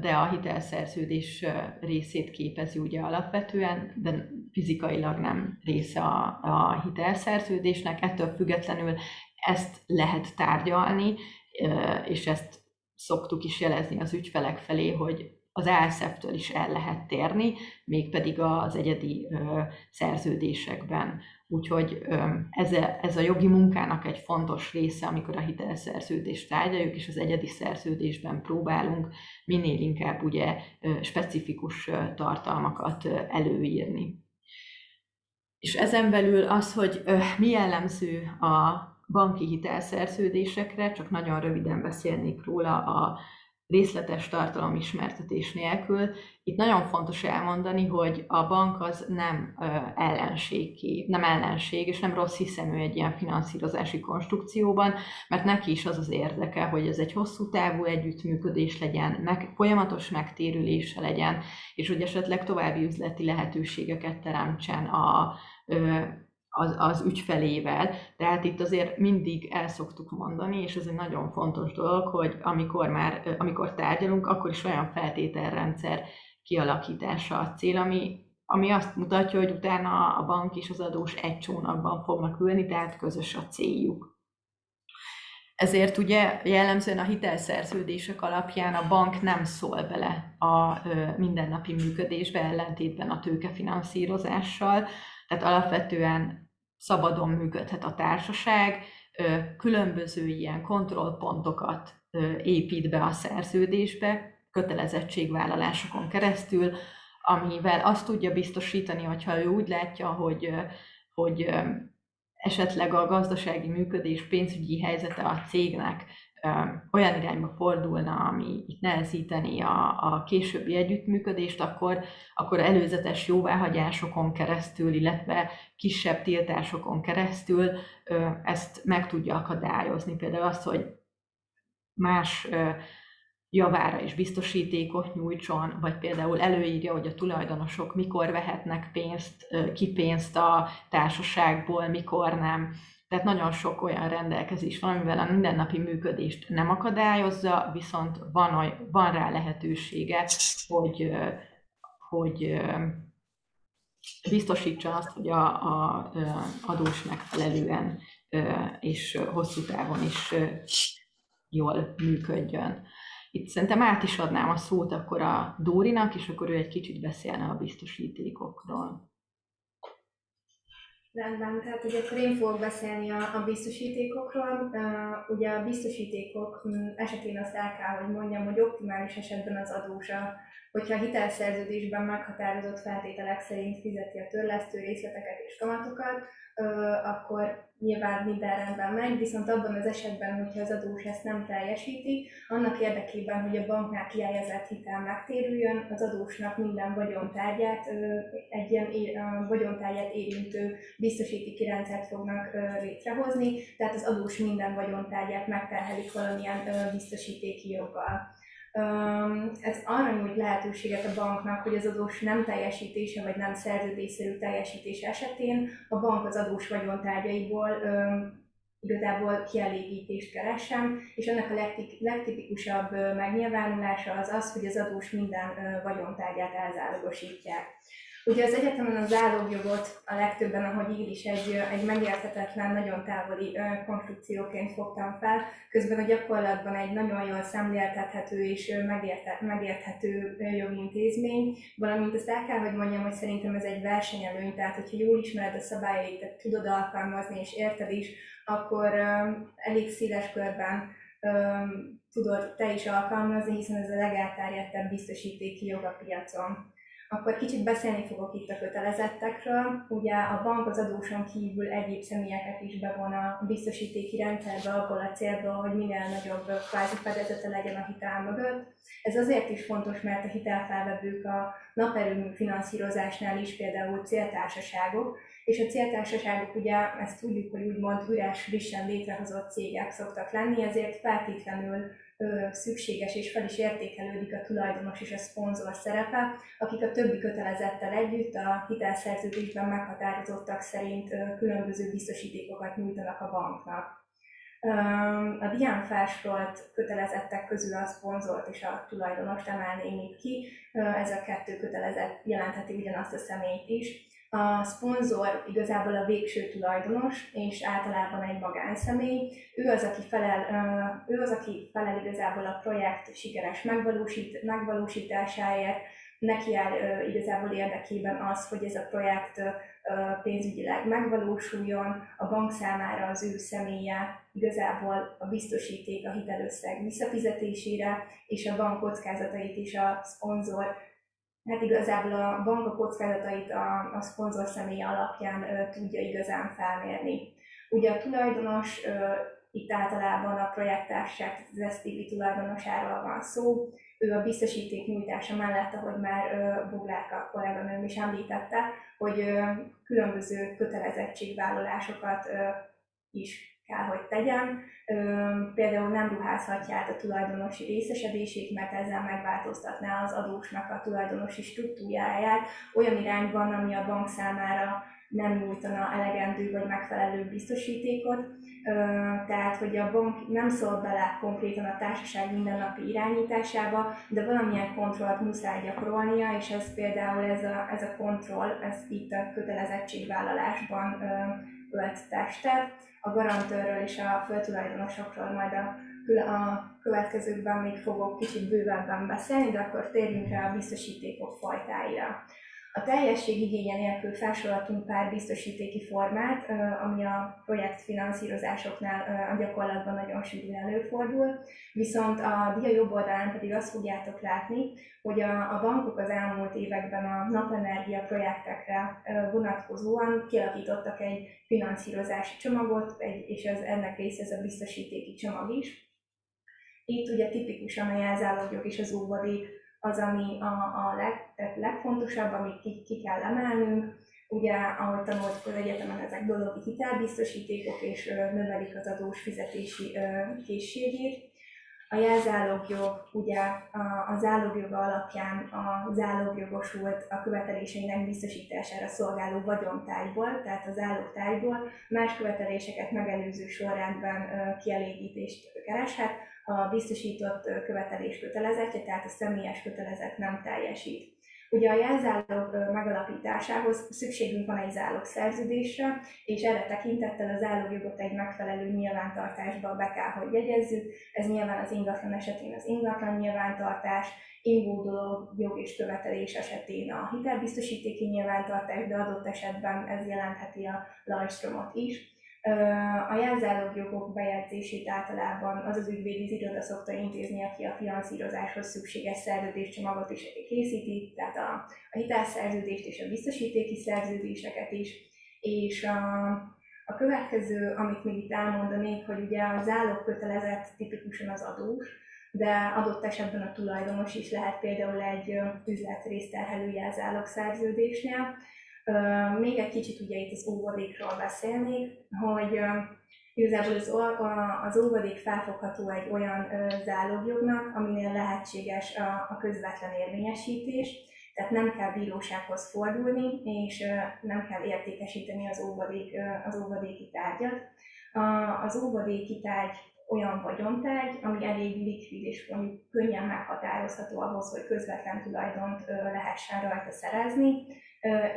de a hitelszerződés részét képezi ugye alapvetően, de fizikailag nem része a, a hitelszerződésnek. Ettől függetlenül ezt lehet tárgyalni, és ezt szoktuk is jelezni az ügyfelek felé, hogy az ASF-től is el lehet térni, mégpedig az egyedi szerződésekben. Úgyhogy ez a, ez a jogi munkának egy fontos része, amikor a hitelszerződést tárgyaljuk, és az egyedi szerződésben próbálunk minél inkább ugye specifikus tartalmakat előírni. És ezen belül az, hogy mi jellemző a banki hitelszerződésekre, csak nagyon röviden beszélnék róla a részletes tartalomismertetés nélkül. Itt nagyon fontos elmondani, hogy a bank az nem ellenség, nem ellenség, és nem rossz hiszemű egy ilyen finanszírozási konstrukcióban, mert neki is az az érdeke, hogy ez egy hosszú távú együttműködés legyen, meg, folyamatos megtérülése legyen, és hogy esetleg további üzleti lehetőségeket teremtsen a az, az ügyfelével. Tehát itt azért mindig el szoktuk mondani, és ez egy nagyon fontos dolog, hogy amikor már, amikor tárgyalunk, akkor is olyan feltételrendszer kialakítása a cél, ami, ami azt mutatja, hogy utána a bank és az adós egy csónakban fognak ülni, tehát közös a céljuk. Ezért ugye jellemzően a hitelszerződések alapján a bank nem szól bele a mindennapi működésbe ellentétben a tőkefinanszírozással, tehát alapvetően szabadon működhet a társaság, különböző ilyen kontrollpontokat épít be a szerződésbe, kötelezettségvállalásokon keresztül, amivel azt tudja biztosítani, hogyha ő úgy látja, hogy, hogy esetleg a gazdasági működés, pénzügyi helyzete a cégnek olyan irányba fordulna, ami itt nehezíteni a, a későbbi együttműködést, akkor, akkor előzetes jóváhagyásokon keresztül, illetve kisebb tiltásokon keresztül ezt meg tudja akadályozni. Például az, hogy más javára is biztosítékot nyújtson, vagy például előírja, hogy a tulajdonosok mikor vehetnek pénzt, ki pénzt a társaságból, mikor nem. Tehát nagyon sok olyan rendelkezés van, amivel a mindennapi működést nem akadályozza, viszont van, van rá lehetősége, hogy, hogy biztosítsa azt, hogy a, a adós megfelelően és hosszú távon is jól működjön. Itt szerintem át is adnám a szót akkor a Dórinak, és akkor ő egy kicsit beszélne a biztosítékokról. Rendben, tehát ugye akkor én fogok beszélni a, a biztosítékokról. Uh, ugye a biztosítékok um, esetén azt el kell, hogy mondjam, hogy optimális esetben az adósa, hogyha a hitelszerződésben meghatározott feltételek szerint fizeti a törlesztő részleteket és kamatokat, akkor nyilván minden rendben megy, viszont abban az esetben, hogyha az adós ezt nem teljesíti, annak érdekében, hogy a banknál kiállított hitel megtérüljön, az adósnak minden vagyontárgyát, egy ilyen vagyontárgyát érintő biztosítéki rendszert fognak létrehozni, tehát az adós minden vagyontárgyát megterhelik valamilyen biztosítéki joggal. Ez arra nyújt lehetőséget a banknak, hogy az adós nem teljesítése vagy nem szerződésszerű teljesítése esetén a bank az adós vagyontárgyaiból igazából kielégítést keresem, és ennek a legtipikusabb megnyilvánulása az az, hogy az adós minden vagyontárgyát elzálogosítják. Ugye az egyetemen az állójogot a legtöbben, ahogy így is egy, egy megérthetetlen, nagyon távoli konstrukcióként fogtam fel, közben a gyakorlatban egy nagyon jól szemléltethető és megérte, megérthető jogintézmény, valamint azt el kell, hogy mondjam, hogy szerintem ez egy versenyelőny, tehát hogyha jól ismered a szabályait, tehát tudod alkalmazni és érted is, akkor elég széles körben tudod te is alkalmazni, hiszen ez a legelterjedtebb biztosítéki jog a piacon. Akkor kicsit beszélni fogok itt a kötelezettekről. Ugye a bank az adóson kívül egyéb személyeket is bevon a biztosítéki rendszerbe abból a célból, hogy minél nagyobb kvázi fedezete legyen a hitel mögött. Ez azért is fontos, mert a hitelfelvevők a naperőmű finanszírozásnál is például céltársaságok, és a céltársaságok ugye ezt tudjuk, hogy úgymond üres, frissen létrehozott cégek szoktak lenni, ezért feltétlenül szükséges és fel is értékelődik a tulajdonos és a szponzor szerepe, akik a többi kötelezettel együtt a hitelszerződésben meghatározottak szerint különböző biztosítékokat nyújtanak a banknak. A dián felsorolt kötelezettek közül a szponzort és a tulajdonost emelném itt ki. Ez a kettő kötelezett jelentheti ugyanazt a személyt is. A szponzor igazából a végső tulajdonos, és általában egy magánszemély. Ő az, aki felel, ő az, aki felel igazából a projekt sikeres megvalósít, megvalósításáért, neki áll igazából érdekében az, hogy ez a projekt pénzügyileg megvalósuljon, a bank számára az ő személye igazából a biztosíték a hitelösszeg visszafizetésére, és a bank kockázatait is a szponzor hát igazából a bank a kockázatait a, a szponzor személy alapján ö, tudja igazán felmérni. Ugye a tulajdonos, ö, itt általában a projekttárság, az STP tulajdonosáról van szó, ő a biztosíték nyújtása mellett, ahogy már Boglárka kolléganőm is említette, hogy különböző kötelezettségvállalásokat is kell, hogy tegyen. Például nem ruházhatja át a tulajdonosi részesedését, mert ezzel megváltoztatná az adósnak a tulajdonosi struktúráját olyan irányban, ami a bank számára nem nyújtana elegendő vagy megfelelő biztosítékot, tehát hogy a bank nem szól bele konkrétan a társaság mindennapi irányításába, de valamilyen kontrollt muszáj gyakorolnia, és ez például ez a, ez a kontroll, ez itt a kötelezettségvállalásban ölt testet. A garantőrről és a föltulajdonosokról majd a, a következőkben még fogok kicsit bővebben beszélni, de akkor térjünk rá a biztosítékok fajtáira. A teljesség igénye nélkül felsoroltunk pár biztosítéki formát, ami a projektfinanszírozásoknál a gyakorlatban nagyon sűrűn előfordul, viszont a dia jobb oldalán pedig azt fogjátok látni, hogy a, bankok az elmúlt években a napenergia projektekre vonatkozóan kialakítottak egy finanszírozási csomagot, és ez, ennek része ez a biztosítéki csomag is. Itt ugye tipikusan a jelzálogjog és az óvadék az, ami a, a leg, legfontosabb, amit ki, ki kell emelnünk. Ugye, ahogy tanult az egyetemen, ezek dolgogi hitelbiztosítékok, és növelik az adós fizetési készségét. A jelzálogjog, ugye a, a zálogjoga alapján a zálogjogosult a követeléseinek biztosítására szolgáló vagyontárgyból, tehát a zálogtárgyból más követeléseket megelőző sorrendben kielégítést kereshet, a biztosított követelés kötelezettje, tehát a személyes kötelezet nem teljesít. Ugye a jelzálog megalapításához szükségünk van egy zálogszerződésre, és erre tekintettel az zálogjogot egy megfelelő nyilvántartásba be kell, hogy jegyezzük. Ez nyilván az ingatlan esetén az ingatlan nyilvántartás, ingódoló jog és követelés esetén a hitelbiztosítéki nyilvántartás, de adott esetben ez jelentheti a lajstromot is. A jelzálogjogok bejegyzését általában az az ügyvédi iroda szokta intézni, aki a finanszírozáshoz szükséges szerződéscsomagot is készíti, tehát a, a hitelszerződést és a biztosítéki szerződéseket is. És a, a következő, amit még itt elmondanék, hogy ugye a zálog kötelezett tipikusan az adós, de adott esetben a tulajdonos is lehet például egy üzletrészterhelő jelzálog szerződésnél, még egy kicsit ugye itt az óvadékról beszélnék, hogy igazából az, az óvadék felfogható egy olyan zálogjognak, aminél lehetséges a, a közvetlen érvényesítés, tehát nem kell bírósághoz fordulni, és nem kell értékesíteni az, óvadék, az óvadéki tárgyat. Az óvadéki tárgy olyan vagyontárgy, ami elég likvid és könnyen meghatározható ahhoz, hogy közvetlen tulajdont lehessen rajta szerezni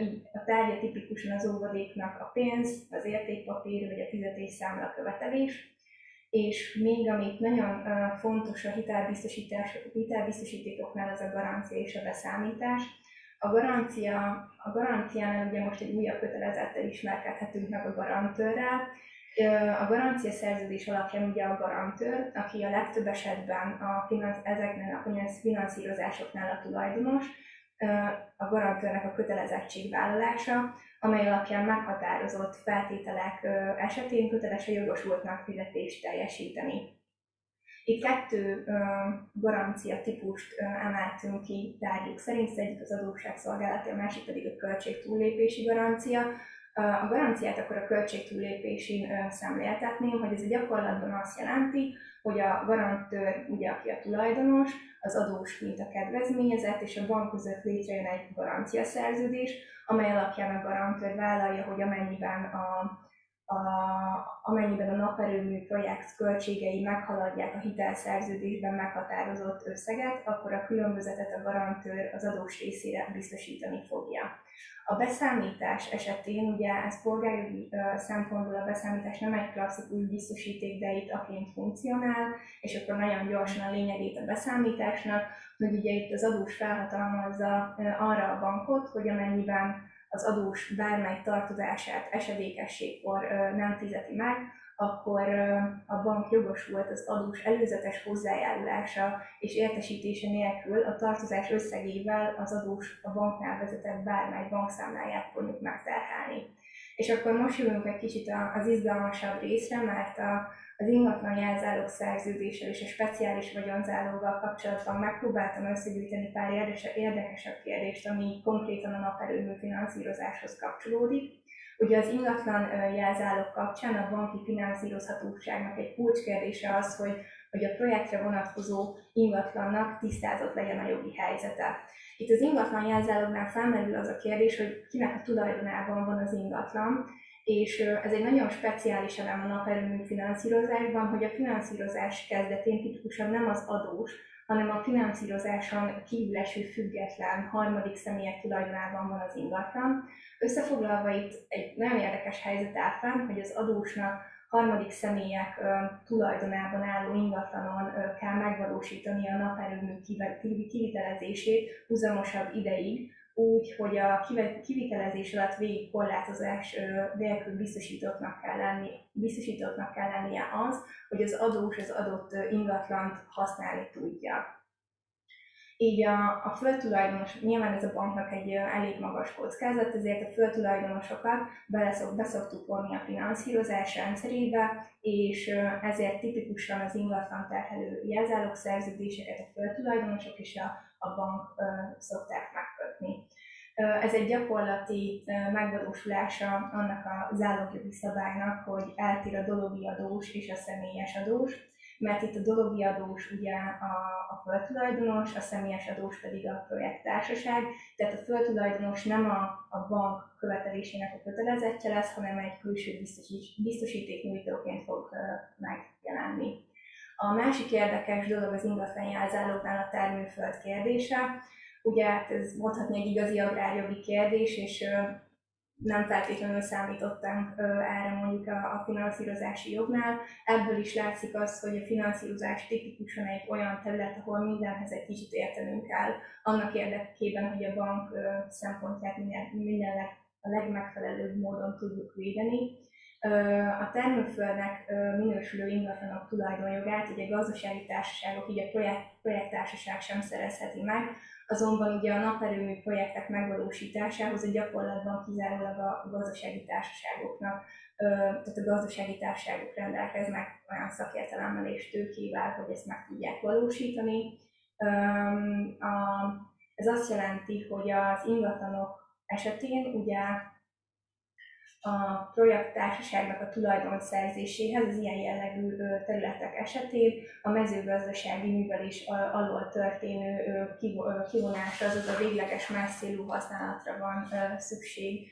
így a tárgya tipikusan az óvadéknak a pénz, az értékpapír vagy a fizetésszámla követelés, és még amit nagyon fontos a hitelbiztosítás, hitelbiztosítékoknál az a garancia és a beszámítás. A garancia, a garanciánál ugye most egy újabb kötelezettel ismerkedhetünk meg a garantőrrel. A garancia szerződés alapján ugye a garantőr, aki a legtöbb esetben a finansz, ezeknél a finanszírozásoknál a tulajdonos, a garantőrnek a kötelezettségvállalása, amely alapján meghatározott feltételek esetén köteles a jogosultnak fizetést teljesíteni. Itt kettő garancia típust emeltünk ki tárgyuk szerint, az egyik az adósságszolgálati, a másik pedig a költségtúllépési garancia. A garanciát akkor a költségtúllépésén szemléltetném, hogy ez a gyakorlatban azt jelenti, hogy a garantőr, ugye aki a tulajdonos, az adós, mint a kedvezményezett, és a bank között létrejön egy garancia szerződés, amely alapján a garantőr vállalja, hogy amennyiben a, a, amennyiben a naperőmű projekt költségei meghaladják a hitelszerződésben meghatározott összeget, akkor a különbözetet a garantőr az adós részére biztosítani fogja. A beszámítás esetén, ugye ez polgárjogi szempontból a beszámítás nem egy klasszikus biztosíték, de itt aként funkcionál, és akkor nagyon gyorsan a lényegét a beszámításnak, hogy ugye itt az adós felhatalmazza arra a bankot, hogy amennyiben az adós bármely tartozását esedékességkor nem fizeti meg, akkor a bank jogosult az adós előzetes hozzájárulása és értesítése nélkül a tartozás összegével az adós a banknál vezetett bármely bankszámláját fogjuk megterhelni. És akkor most jövünk egy kicsit az izgalmasabb részre, mert a, az ingatlan jelzálók szerződéssel és a speciális vagyonzálóval kapcsolatban megpróbáltam összegyűjteni pár érdekesebb kérdést, ami konkrétan a naperőmű finanszírozáshoz kapcsolódik. Ugye az ingatlan jelzálog kapcsán a banki finanszírozhatóságnak egy kulcskérdése az, hogy hogy a projektre vonatkozó ingatlannak tisztázott legyen a jogi helyzete. Itt az ingatlan jelzálognál felmerül az a kérdés, hogy kinek a tulajdonában van az ingatlan, és ez egy nagyon speciális elem a naperőmű finanszírozásban, hogy a finanszírozás kezdetén tipikusan nem az adós, hanem a finanszírozáson kívül eső független harmadik személyek tulajdonában van az ingatlan. Összefoglalva itt egy nagyon érdekes helyzet áll fenn, hogy az adósnak harmadik személyek tulajdonában álló ingatlanon kell megvalósítani a naperőmű kivitelezését huzamosabb ideig, úgy, hogy a kivitelezés alatt végig korlátozás nélkül biztosítottnak kell, lenni, biztosítottnak kell lennie az, hogy az adós az adott ingatlant használni tudja. Így a, a földtulajdonos, nyilván ez a banknak egy elég magas kockázat, ezért a földtulajdonosokat beleszok, beszoktuk vonni a finanszírozás rendszerébe, és ezért tipikusan az ingatlan terhelő jelzálók szerződéseket a földtulajdonosok és a, a bank szokták megkötni. Ez egy gyakorlati megvalósulása annak a zálogjogi szabálynak, hogy eltér a dologi adós és a személyes adós mert itt a dologi adós ugye a, a földtulajdonos, a személyes adós pedig a projekttársaság, tehát a földtulajdonos nem a, a bank követelésének a kötelezettje lesz, hanem egy külső biztosít, nyújtóként fog megjelenni. A másik érdekes dolog az ingatlan jelzálóknál a termőföld kérdése. Ugye hát ez mondhatni egy igazi agrárjogi kérdés, és nem feltétlenül számítottam erre mondjuk a, a finanszírozási jognál. Ebből is látszik az, hogy a finanszírozás tipikusan egy olyan terület, ahol mindenhez egy kicsit értenünk kell, annak érdekében, hogy a bank szempontját minden, a legmegfelelőbb módon tudjuk védeni. A termőföldnek minősülő ingatlanok tulajdonjogát ugye gazdasági társaságok, így a projekt, projekttársaság sem szerezheti meg, Azonban ugye a naperőmű projektek megvalósításához a gyakorlatban kizárólag a gazdasági társaságoknak, tehát a gazdasági társaságok rendelkeznek olyan szakértelemmel és tőkével, hogy ezt meg tudják valósítani. Ez azt jelenti, hogy az ingatlanok esetén ugye a projekttársaságnak a tulajdonszerzéséhez az ilyen jellegű területek esetén a mezőgazdasági művelés alól történő kivonásra, azaz a végleges más célú használatra van szükség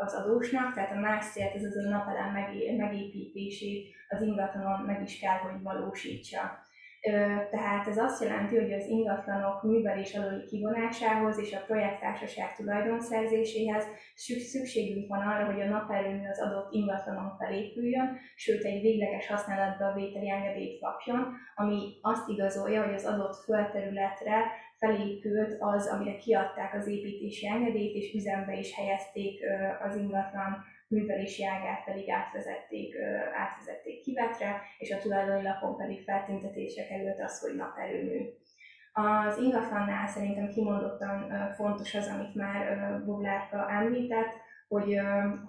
az adósnak, tehát a más célt, az a napelem megépítését az ingatlanon meg is kell, hogy valósítsa. Tehát ez azt jelenti, hogy az ingatlanok művelés aluli kivonásához és a projekttársaság tulajdonszerzéséhez szükségünk van arra, hogy a naperőmű az adott ingatlanon felépüljön, sőt egy végleges használatba vételi engedélyt kapjon, ami azt igazolja, hogy az adott földterületre felépült az, amire kiadták az építési engedélyt, és üzembe is helyezték az ingatlan művelési ágát pedig átvezették, átvezették kivetre, és a tulajdoni lapon pedig feltüntetésre került az, hogy naperőmű. Az ingatlannál szerintem kimondottan fontos az, amit már Boglárka említett, hogy,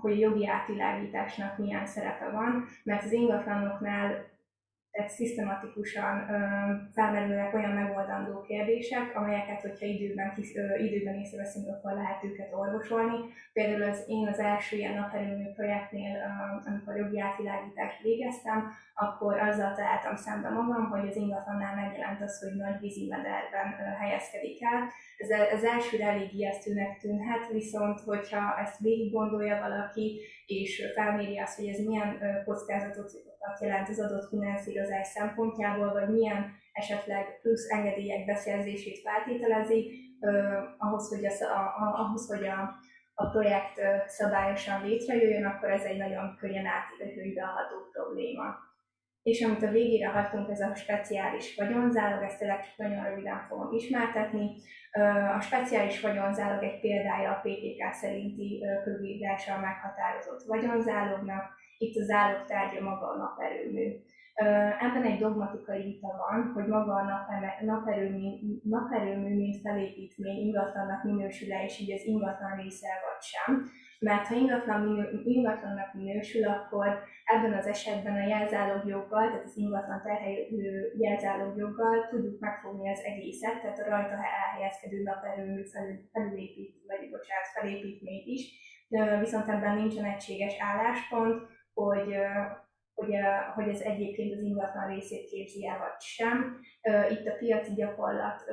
hogy jogi átvilágításnak milyen szerepe van, mert az ingatlanoknál tehát szisztematikusan ö, felmerülnek olyan megoldandó kérdések, amelyeket, hogyha időben, kis, ö, időben észreveszünk, akkor lehet őket orvosolni. Például az, én az első ilyen naperőmű projektnél, ö, amikor jogi átvilágítást végeztem, akkor azzal találtam szembe magam, hogy az ingatlannál megjelent az, hogy nagy vízi mederben ö, helyezkedik el. Ez az elsőre elég ijesztőnek tűnhet, viszont hogyha ezt végig gondolja valaki, és felméri azt, hogy ez milyen kockázatot jelent az adott finanszírozás szempontjából, vagy milyen esetleg plusz engedélyek beszerzését feltételezi, ahhoz, hogy, a, a, ahhoz, hogy a, a projekt szabályosan létrejöjjön, akkor ez egy nagyon könnyen átidehőidalható probléma. És amit a végére hagytunk, ez a speciális vagyonzálog, ezt csak nagyon röviden fogom ismertetni. A speciális vagyonzálog egy példája a PTK szerinti körülírással meghatározott vagyonzálognak, itt a zálog tárgya maga a naperőmű. Ebben egy dogmatikai vita van, hogy maga a naperőmű, naperőmű mint felépítmény ingatlannak minősül-e, és így az ingatlan része vagy sem. Mert ha ingatlan ingatlannak minősül, akkor ebben az esetben a jelzálogjoggal, tehát az ingatlan terhelő jelzálogjoggal tudjuk megfogni az egészet, tehát a rajta elhelyezkedő naperőmű felül, felülépít, vagy bocsánat, felépítményt is, viszont ebben nincsen egységes álláspont, hogy hogy, hogy ez egyébként az ingatlan részét képzi el, vagy sem. Itt a piaci gyakorlat,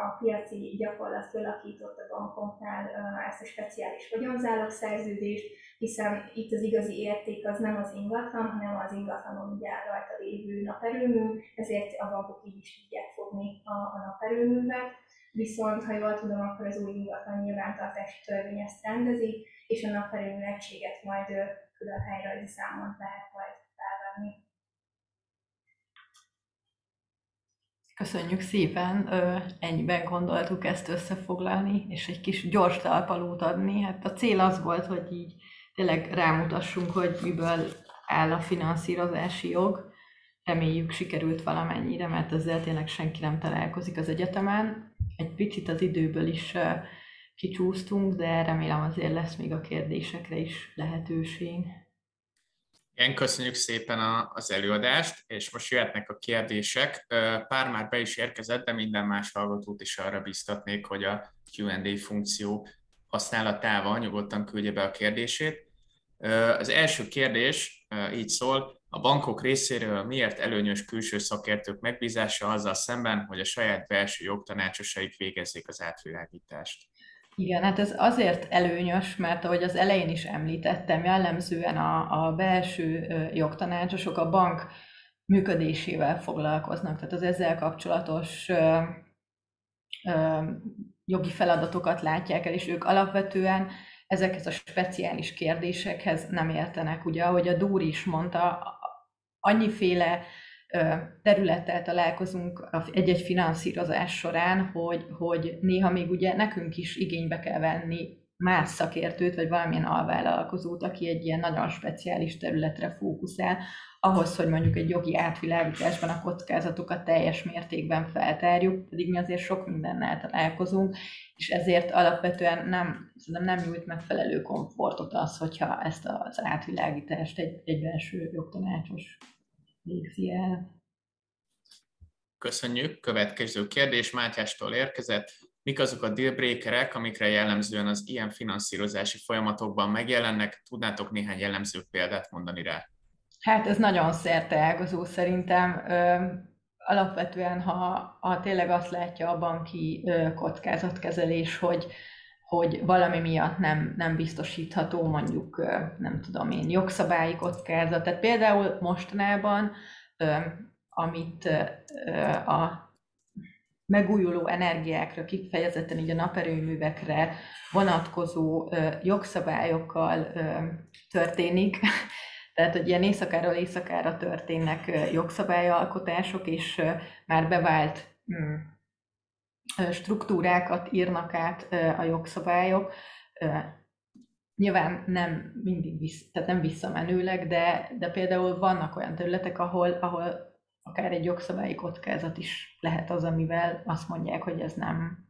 a piaci gyakorlat fölakított a bankoknál ezt a speciális vagyonzálog szerződést, hiszen itt az igazi érték az nem az ingatlan, hanem az ingatlanon ugye rajta lévő naperőmű, ezért a bankok így is tudják fogni a, a naperőművet. Viszont, ha jól tudom, akkor az új ingatlan nyilvántartási törvény ezt rendezi, és a naperőmű egységet majd külön helyrajzi számon lehet majd felvenni. Köszönjük szépen, ennyiben gondoltuk ezt összefoglalni, és egy kis gyors talpalót adni. Hát a cél az volt, hogy így tényleg rámutassunk, hogy miből áll a finanszírozási jog. Reméljük sikerült valamennyire, mert ezzel tényleg senki nem találkozik az egyetemen. Egy picit az időből is kicsúsztunk, de remélem azért lesz még a kérdésekre is lehetőség. Igen, köszönjük szépen a, az előadást, és most jöhetnek a kérdések. Pár már be is érkezett, de minden más hallgatót is arra biztatnék, hogy a Q&A funkció használatával nyugodtan küldje be a kérdését. Az első kérdés így szól, a bankok részéről miért előnyös külső szakértők megbízása azzal szemben, hogy a saját belső jogtanácsosaik végezzék az átvilágítást? Igen, hát ez azért előnyös, mert ahogy az elején is említettem, jellemzően a, a belső jogtanácsosok a bank működésével foglalkoznak, tehát az ezzel kapcsolatos ö, ö, jogi feladatokat látják el, és ők alapvetően ezekhez a speciális kérdésekhez nem értenek. Ugye, ahogy a Dúr is mondta, annyiféle területtel találkozunk egy-egy finanszírozás során, hogy, hogy néha még ugye nekünk is igénybe kell venni más szakértőt, vagy valamilyen alvállalkozót, aki egy ilyen nagyon speciális területre fókuszál, ahhoz, hogy mondjuk egy jogi átvilágításban a kockázatokat teljes mértékben feltárjuk, pedig mi azért sok mindennel találkozunk, és ezért alapvetően nem, szerintem nem nyújt megfelelő komfortot az, hogyha ezt az átvilágítást egy, egy belső jogtanácsos végzi el. Köszönjük. Következő kérdés Mátyástól érkezett. Mik azok a dealbreakerek, amikre jellemzően az ilyen finanszírozási folyamatokban megjelennek? Tudnátok néhány jellemző példát mondani rá? Hát ez nagyon ágazó szerintem. Alapvetően, ha, ha tényleg azt látja a banki kockázatkezelés, hogy, hogy valami miatt nem, nem biztosítható mondjuk, nem tudom én, jogszabályi kockázat. Tehát például mostanában, amit a megújuló energiákra, kifejezetten így a naperőművekre vonatkozó jogszabályokkal történik, *laughs* tehát, hogy ilyen éjszakáról éjszakára történnek jogszabályalkotások, és már bevált mm, struktúrákat írnak át a jogszabályok. Nyilván nem mindig vissz, tehát nem visszamenőleg, de, de például vannak olyan területek, ahol, ahol akár egy jogszabályi kockázat is lehet az, amivel azt mondják, hogy ez nem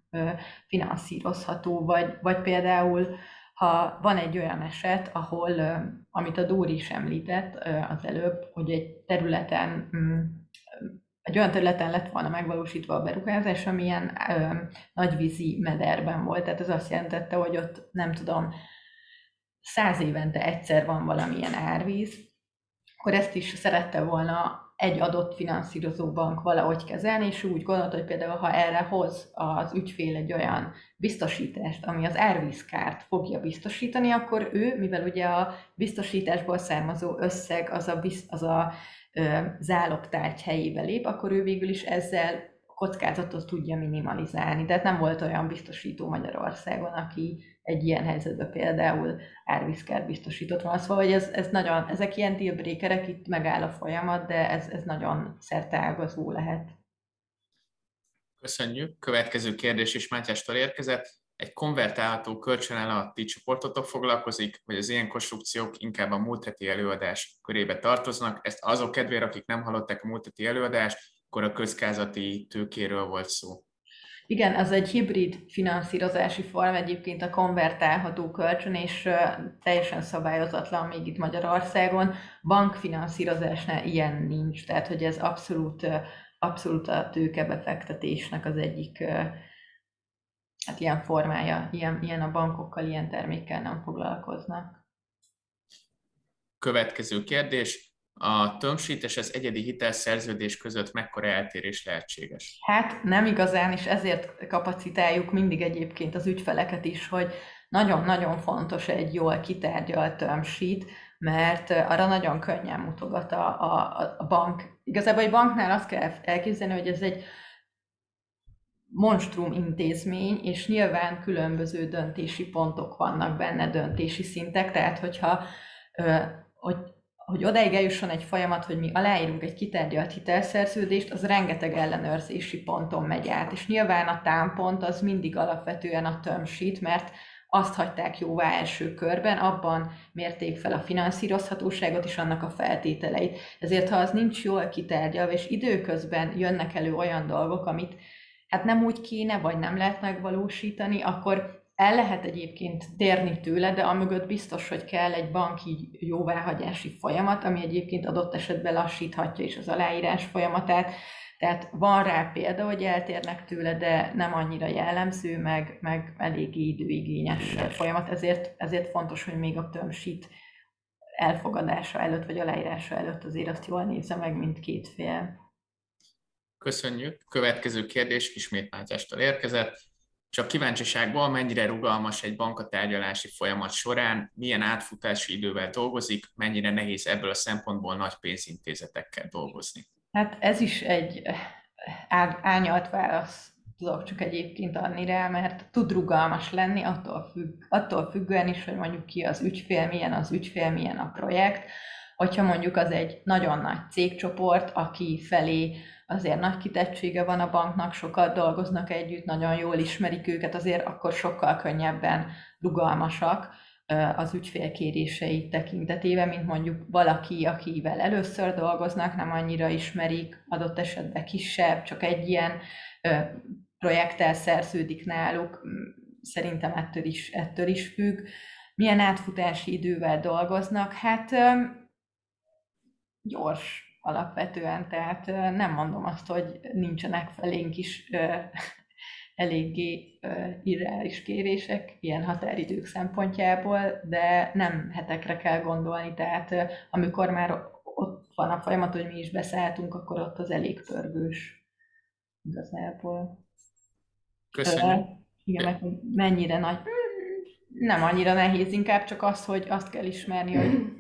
finanszírozható, vagy, vagy például ha van egy olyan eset, ahol, amit a Dóri is említett az előbb, hogy egy területen mm, egy olyan területen lett volna megvalósítva a beruházás, amilyen ö, nagyvízi mederben volt. Tehát ez azt jelentette, hogy ott nem tudom, száz évente egyszer van valamilyen árvíz, akkor ezt is szerette volna egy adott finanszírozó bank valahogy kezelni, és úgy gondolta, hogy például ha erre hoz az ügyfél egy olyan biztosítást, ami az árvízkárt fogja biztosítani, akkor ő, mivel ugye a biztosításból származó összeg az a, az a zálogtárgy helyébe lép, akkor ő végül is ezzel kockázatot tudja minimalizálni. Tehát nem volt olyan biztosító Magyarországon, aki egy ilyen helyzetben például árvízkár biztosított volna. Szóval, hogy ez, ez nagyon, ezek ilyen dealbreakerek, itt megáll a folyamat, de ez, ez nagyon szerteágazó lehet. Köszönjük. Következő kérdés is Mátyástól érkezett. Egy konvertálható kölcsön alatti csoportotok foglalkozik, vagy az ilyen konstrukciók inkább a múlt heti előadás körébe tartoznak. Ezt azok kedvére, akik nem hallották a múlt heti előadást, akkor a közkázati tőkéről volt szó. Igen, az egy hibrid finanszírozási form, egyébként a konvertálható kölcsön, és teljesen szabályozatlan még itt Magyarországon. Bankfinanszírozásnál ilyen nincs, tehát hogy ez abszolút, abszolút a tőkebefektetésnek az egyik hát ilyen formája, ilyen, ilyen a bankokkal, ilyen termékkel nem foglalkoznak. Következő kérdés. A termsheet és az egyedi hitelszerződés között mekkora eltérés lehetséges? Hát nem igazán, és ezért kapacitáljuk mindig egyébként az ügyfeleket is, hogy nagyon-nagyon fontos egy jól kitárgyalt termsheet, mert arra nagyon könnyen mutogat a, a, a bank. Igazából egy banknál azt kell elképzelni, hogy ez egy monstrum intézmény, és nyilván különböző döntési pontok vannak benne, döntési szintek, tehát hogyha hogy, hogy odaig eljusson egy folyamat, hogy mi aláírunk egy kitárgyalt hitelszerződést, az rengeteg ellenőrzési ponton megy át, és nyilván a támpont az mindig alapvetően a term mert azt hagyták jóvá első körben, abban mérték fel a finanszírozhatóságot és annak a feltételeit. Ezért, ha az nincs jól kitárgyalva, és időközben jönnek elő olyan dolgok, amit hát nem úgy kéne, vagy nem lehet megvalósítani, akkor el lehet egyébként térni tőle, de amögött biztos, hogy kell egy banki jóváhagyási folyamat, ami egyébként adott esetben lassíthatja is az aláírás folyamatát. Tehát van rá példa, hogy eltérnek tőle, de nem annyira jellemző, meg, meg eléggé időigényes folyamat, ezért, ezért fontos, hogy még a tömsít elfogadása előtt, vagy aláírása előtt azért azt jól nézze meg, mint két fél. Köszönjük. Következő kérdés ismét Mátyástól érkezett. Csak kíváncsiságból mennyire rugalmas egy bankatárgyalási folyamat során, milyen átfutási idővel dolgozik, mennyire nehéz ebből a szempontból nagy pénzintézetekkel dolgozni. Hát ez is egy ányalt válasz tudok csak egyébként adni rá, mert tud rugalmas lenni, attól, függ, attól függően is, hogy mondjuk ki az ügyfél, milyen az ügyfél, milyen a projekt. Hogyha mondjuk az egy nagyon nagy cégcsoport, aki felé azért nagy kitettsége van a banknak, sokat dolgoznak együtt, nagyon jól ismerik őket, azért akkor sokkal könnyebben rugalmasak az ügyfélkérései tekintetében, mint mondjuk valaki, akivel először dolgoznak, nem annyira ismerik, adott esetben kisebb, csak egy ilyen projekttel szerződik náluk, szerintem ettől is, ettől is függ. Milyen átfutási idővel dolgoznak? Hát gyors alapvetően, tehát nem mondom azt, hogy nincsenek felénk is *laughs* eléggé irreális kérések ilyen határidők szempontjából, de nem hetekre kell gondolni, tehát amikor már ott van a folyamat, hogy mi is beszálltunk, akkor ott az elég pörgős igazából. Köszönjük. igen, meg mennyire nagy, nem annyira nehéz, inkább csak az, hogy azt kell ismerni, hogy *clears throat*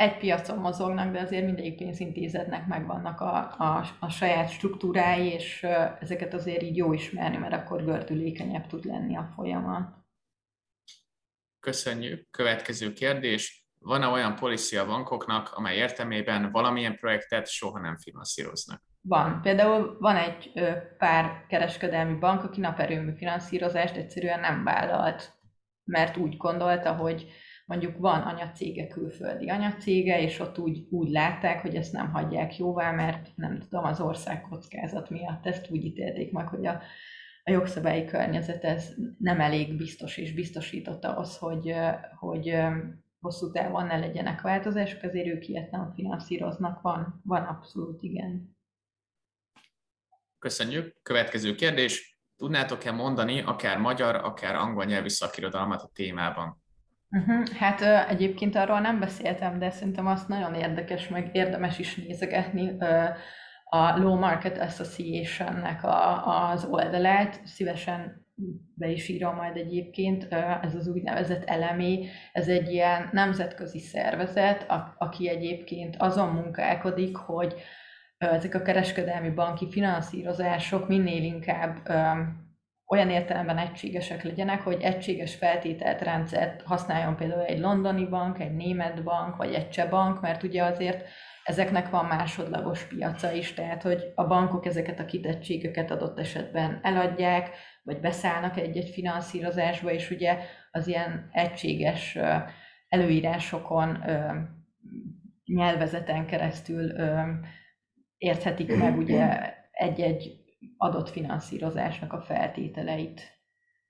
egy piacon mozognak, de azért mindegyik pénzintézetnek megvannak a, a, a saját struktúrái, és ezeket azért így jó ismerni, mert akkor gördülékenyebb tud lenni a folyamat. Köszönjük. Következő kérdés. Van-e olyan policy a bankoknak, amely értelmében valamilyen projektet soha nem finanszíroznak? Van. Például van egy pár kereskedelmi bank, aki naperőmű finanszírozást egyszerűen nem vállalt, mert úgy gondolta, hogy mondjuk van anyacége, külföldi anyacége, és ott úgy, úgy látták, hogy ezt nem hagyják jóvá, mert nem tudom, az ország kockázat miatt ezt úgy ítélték meg, hogy a, a jogszabályi környezet ez nem elég biztos és biztosított ahhoz, hogy, hogy hosszú távon ne legyenek változások, ezért ők ilyet nem finanszíroznak. Van, van abszolút igen. Köszönjük. Következő kérdés. Tudnátok-e mondani akár magyar, akár angol nyelvű szakirodalmat a témában? Uh-huh. Hát uh, egyébként arról nem beszéltem, de szerintem azt nagyon érdekes, meg érdemes is nézegetni uh, a Low Market Association-nek a, az oldalát. Szívesen be is írom majd egyébként, uh, ez az úgynevezett elemé, ez egy ilyen nemzetközi szervezet, a, aki egyébként azon munkálkodik, hogy ezek a kereskedelmi banki finanszírozások minél inkább olyan értelemben egységesek legyenek, hogy egységes feltételt rendszert használjon például egy londoni bank, egy német bank, vagy egy cseh bank, mert ugye azért ezeknek van másodlagos piaca is, tehát hogy a bankok ezeket a kitettségeket adott esetben eladják, vagy beszállnak egy-egy finanszírozásba, és ugye az ilyen egységes előírásokon, nyelvezeten keresztül érthetik meg ugye egy-egy adott finanszírozásnak a feltételeit.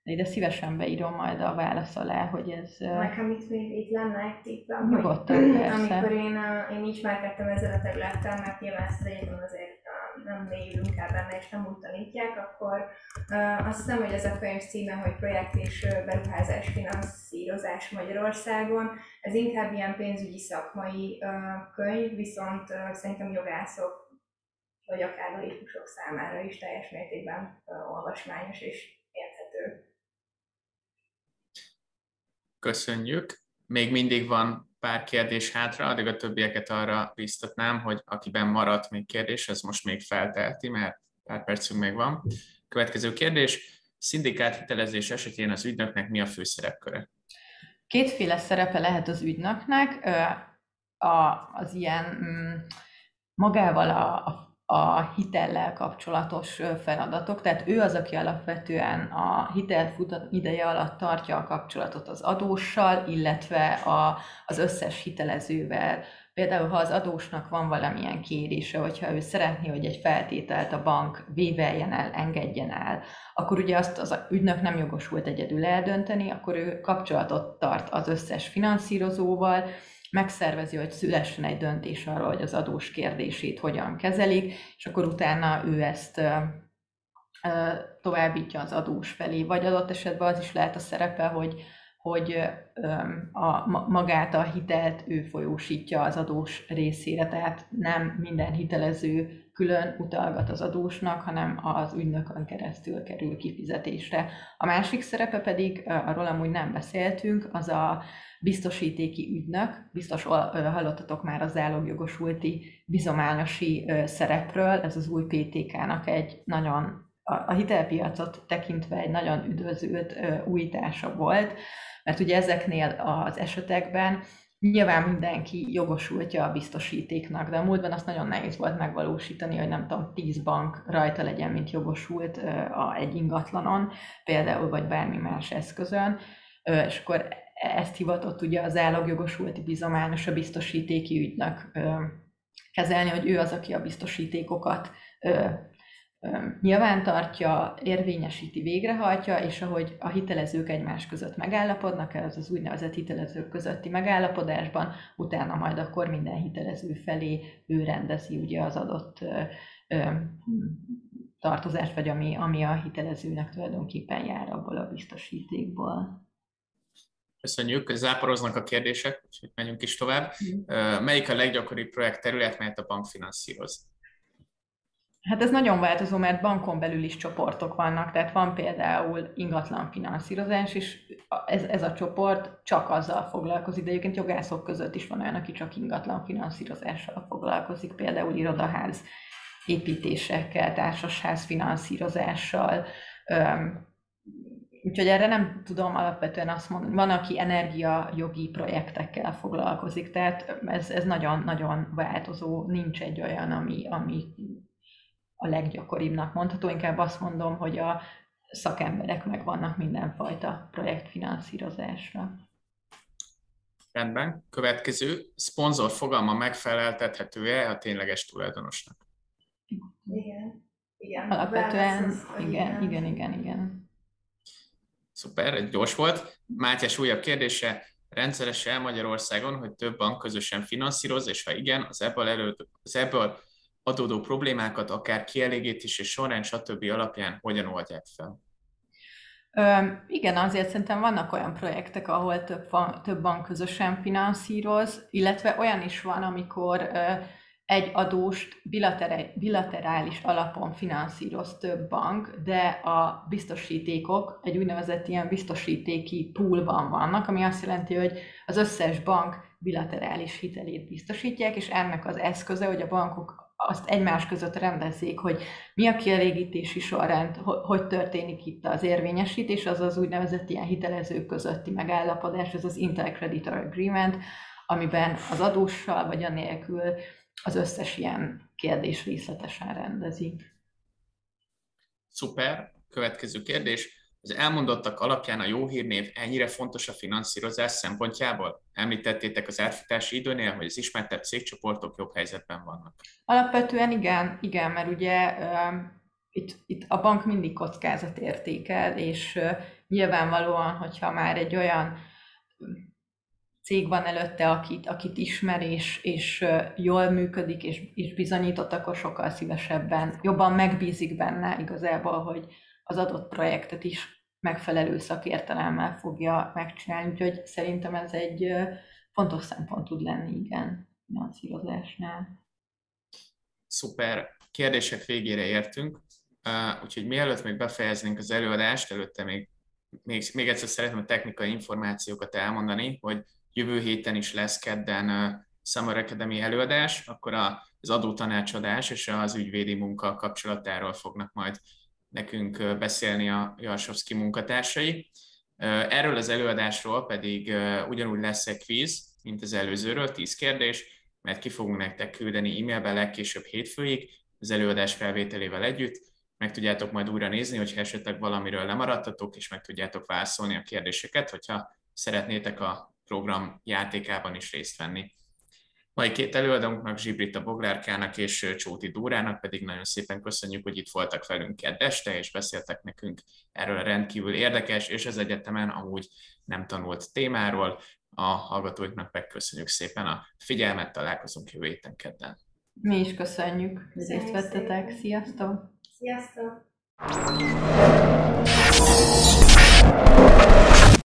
De ide szívesen beírom majd a válasz alá, hogy ez... Nekem itt még itt lenne egy tippem, nyugodtan, *clears throat* persze. amikor én, én ismerkedtem ezzel a területtel, mert nyilván ezt az egyetem azért nem, nem mélyülünk el benne, és nem úgy tanítják, akkor uh, azt hiszem, hogy ez a könyv címe, hogy projekt és beruházás finanszírozás Magyarországon, ez inkább ilyen pénzügyi szakmai uh, könyv, viszont uh, szerintem jogászok vagy akár laikusok számára is teljes mértékben olvasmányos és érthető. Köszönjük. Még mindig van pár kérdés hátra, addig a többieket arra biztatnám, hogy akiben maradt még kérdés, az most még feltelti, mert pár percünk még van. Következő kérdés, szindikát hitelezés esetén az ügynöknek mi a fő szerepköre? Kétféle szerepe lehet az ügynöknek, az ilyen mm, magával a, a a hitellel kapcsolatos feladatok, tehát ő az, aki alapvetően a hitelfutat ideje alatt tartja a kapcsolatot az adóssal, illetve a, az összes hitelezővel. Például, ha az adósnak van valamilyen kérése, hogyha ő szeretné, hogy egy feltételt a bank véveljen el, engedjen el, akkor ugye azt az ügynök nem jogosult egyedül eldönteni, akkor ő kapcsolatot tart az összes finanszírozóval, megszervezi, hogy szülessen egy döntés arról, hogy az adós kérdését hogyan kezelik, és akkor utána ő ezt továbbítja az adós felé, vagy adott esetben az is lehet a szerepe, hogy, hogy a, magát a hitelt ő folyósítja az adós részére, tehát nem minden hitelező külön utalgat az adósnak, hanem az ügynökön keresztül kerül kifizetésre. A másik szerepe pedig, arról amúgy nem beszéltünk, az a biztosítéki ügynök, biztos hallottatok már az állogjogosulti bizományosi szerepről, ez az új PTK-nak egy nagyon, a hitelpiacot tekintve egy nagyon üdvözült újítása volt, mert ugye ezeknél az esetekben nyilván mindenki jogosultja a biztosítéknak, de a múltban azt nagyon nehéz volt megvalósítani, hogy nem tudom, tíz bank rajta legyen, mint jogosult a, egy ingatlanon, például, vagy bármi más eszközön, és akkor ezt hivatott ugye az állagjogosulti bizományos a biztosítéki ügynek kezelni, hogy ő az, aki a biztosítékokat nyilvántartja, érvényesíti, végrehajtja, és ahogy a hitelezők egymás között megállapodnak, ez az úgynevezett hitelezők közötti megállapodásban, utána majd akkor minden hitelező felé ő rendezi ugye az adott tartozást, vagy ami, ami a hitelezőnek tulajdonképpen jár abból a biztosítékból. Köszönjük, záporoznak a kérdések, úgyhogy menjünk is tovább. Mm. Melyik a leggyakoribb projekt terület, melyet a bank finanszíroz? Hát ez nagyon változó, mert bankon belül is csoportok vannak, tehát van például ingatlan finanszírozás, és ez, ez a csoport csak azzal foglalkozik, de egyébként jogászok között is van olyan, aki csak ingatlan finanszírozással foglalkozik, például irodaház építésekkel, társasház finanszírozással, Úgyhogy erre nem tudom alapvetően azt mondani, van, aki energiajogi projektekkel foglalkozik, tehát ez, ez nagyon-nagyon változó, nincs egy olyan, ami, ami a leggyakoribbnak mondható, inkább azt mondom, hogy a szakemberek meg vannak mindenfajta projektfinanszírozásra. Rendben. Következő, szponzor fogalma megfeleltethető-e a tényleges tulajdonosnak? Igen. Igen. Alapvetően igen, igen, igen, igen. Szuper, egy gyors volt. Mátyás újabb kérdése. Rendszeres el Magyarországon, hogy több bank közösen finanszíroz, és ha igen, az ebből, elő, az ebből adódó problémákat akár kielégítés és sorrend, stb. alapján hogyan oldják fel? Ö, igen, azért szerintem vannak olyan projektek, ahol több, több bank közösen finanszíroz, illetve olyan is van, amikor ö, egy adóst bilaterális alapon finanszíroz több bank, de a biztosítékok egy úgynevezett ilyen biztosítéki poolban vannak, ami azt jelenti, hogy az összes bank bilaterális hitelét biztosítják, és ennek az eszköze, hogy a bankok azt egymás között rendezzék, hogy mi a kielégítési sorrend, hogy történik itt az érvényesítés, az az úgynevezett ilyen hitelezők közötti megállapodás, ez az Intercreditor Agreement, amiben az adóssal vagy a nélkül az összes ilyen kérdés részletesen rendezik. Szuper. Következő kérdés. Az elmondottak alapján a jó hírnév ennyire fontos a finanszírozás szempontjából? Említettétek az átfutási időnél, hogy az ismertebb cégcsoportok jobb helyzetben vannak. Alapvetően igen, igen, mert ugye itt, itt a bank mindig kockázat értékel, és nyilvánvalóan, hogyha már egy olyan cég van előtte, akit, akit ismer, és, és jól működik, és, és bizonyított, akkor sokkal szívesebben, jobban megbízik benne igazából, hogy az adott projektet is megfelelő szakértelemmel fogja megcsinálni. Úgyhogy szerintem ez egy fontos szempont tud lenni, igen, finanszírozásnál. Szuper. Kérdések végére értünk, úgyhogy mielőtt még befejeznénk az előadást, előtte még, még, még egyszer szeretném a technikai információkat elmondani, hogy jövő héten is lesz kedden Summer Academy előadás, akkor az adótanácsadás és az ügyvédi munka kapcsolatáról fognak majd nekünk beszélni a Jarsovszki munkatársai. Erről az előadásról pedig ugyanúgy lesz egy quiz, mint az előzőről, 10 kérdés, mert ki fogunk nektek küldeni e-mailbe legkésőbb hétfőig, az előadás felvételével együtt, meg tudjátok majd újra nézni, hogyha esetleg valamiről lemaradtatok, és meg tudjátok válaszolni a kérdéseket, hogyha szeretnétek a program játékában is részt venni. Mai két előadónknak, Zsibrita Boglárkának és Csóti Dórának pedig nagyon szépen köszönjük, hogy itt voltak velünk kedd este, és beszéltek nekünk erről a rendkívül érdekes, és az egyetemen amúgy nem tanult témáról. A hallgatóiknak megköszönjük szépen a figyelmet, találkozunk jövő héten kedden. Mi is köszönjük, hogy részt vettetek. Sziasztok! Sziasztok!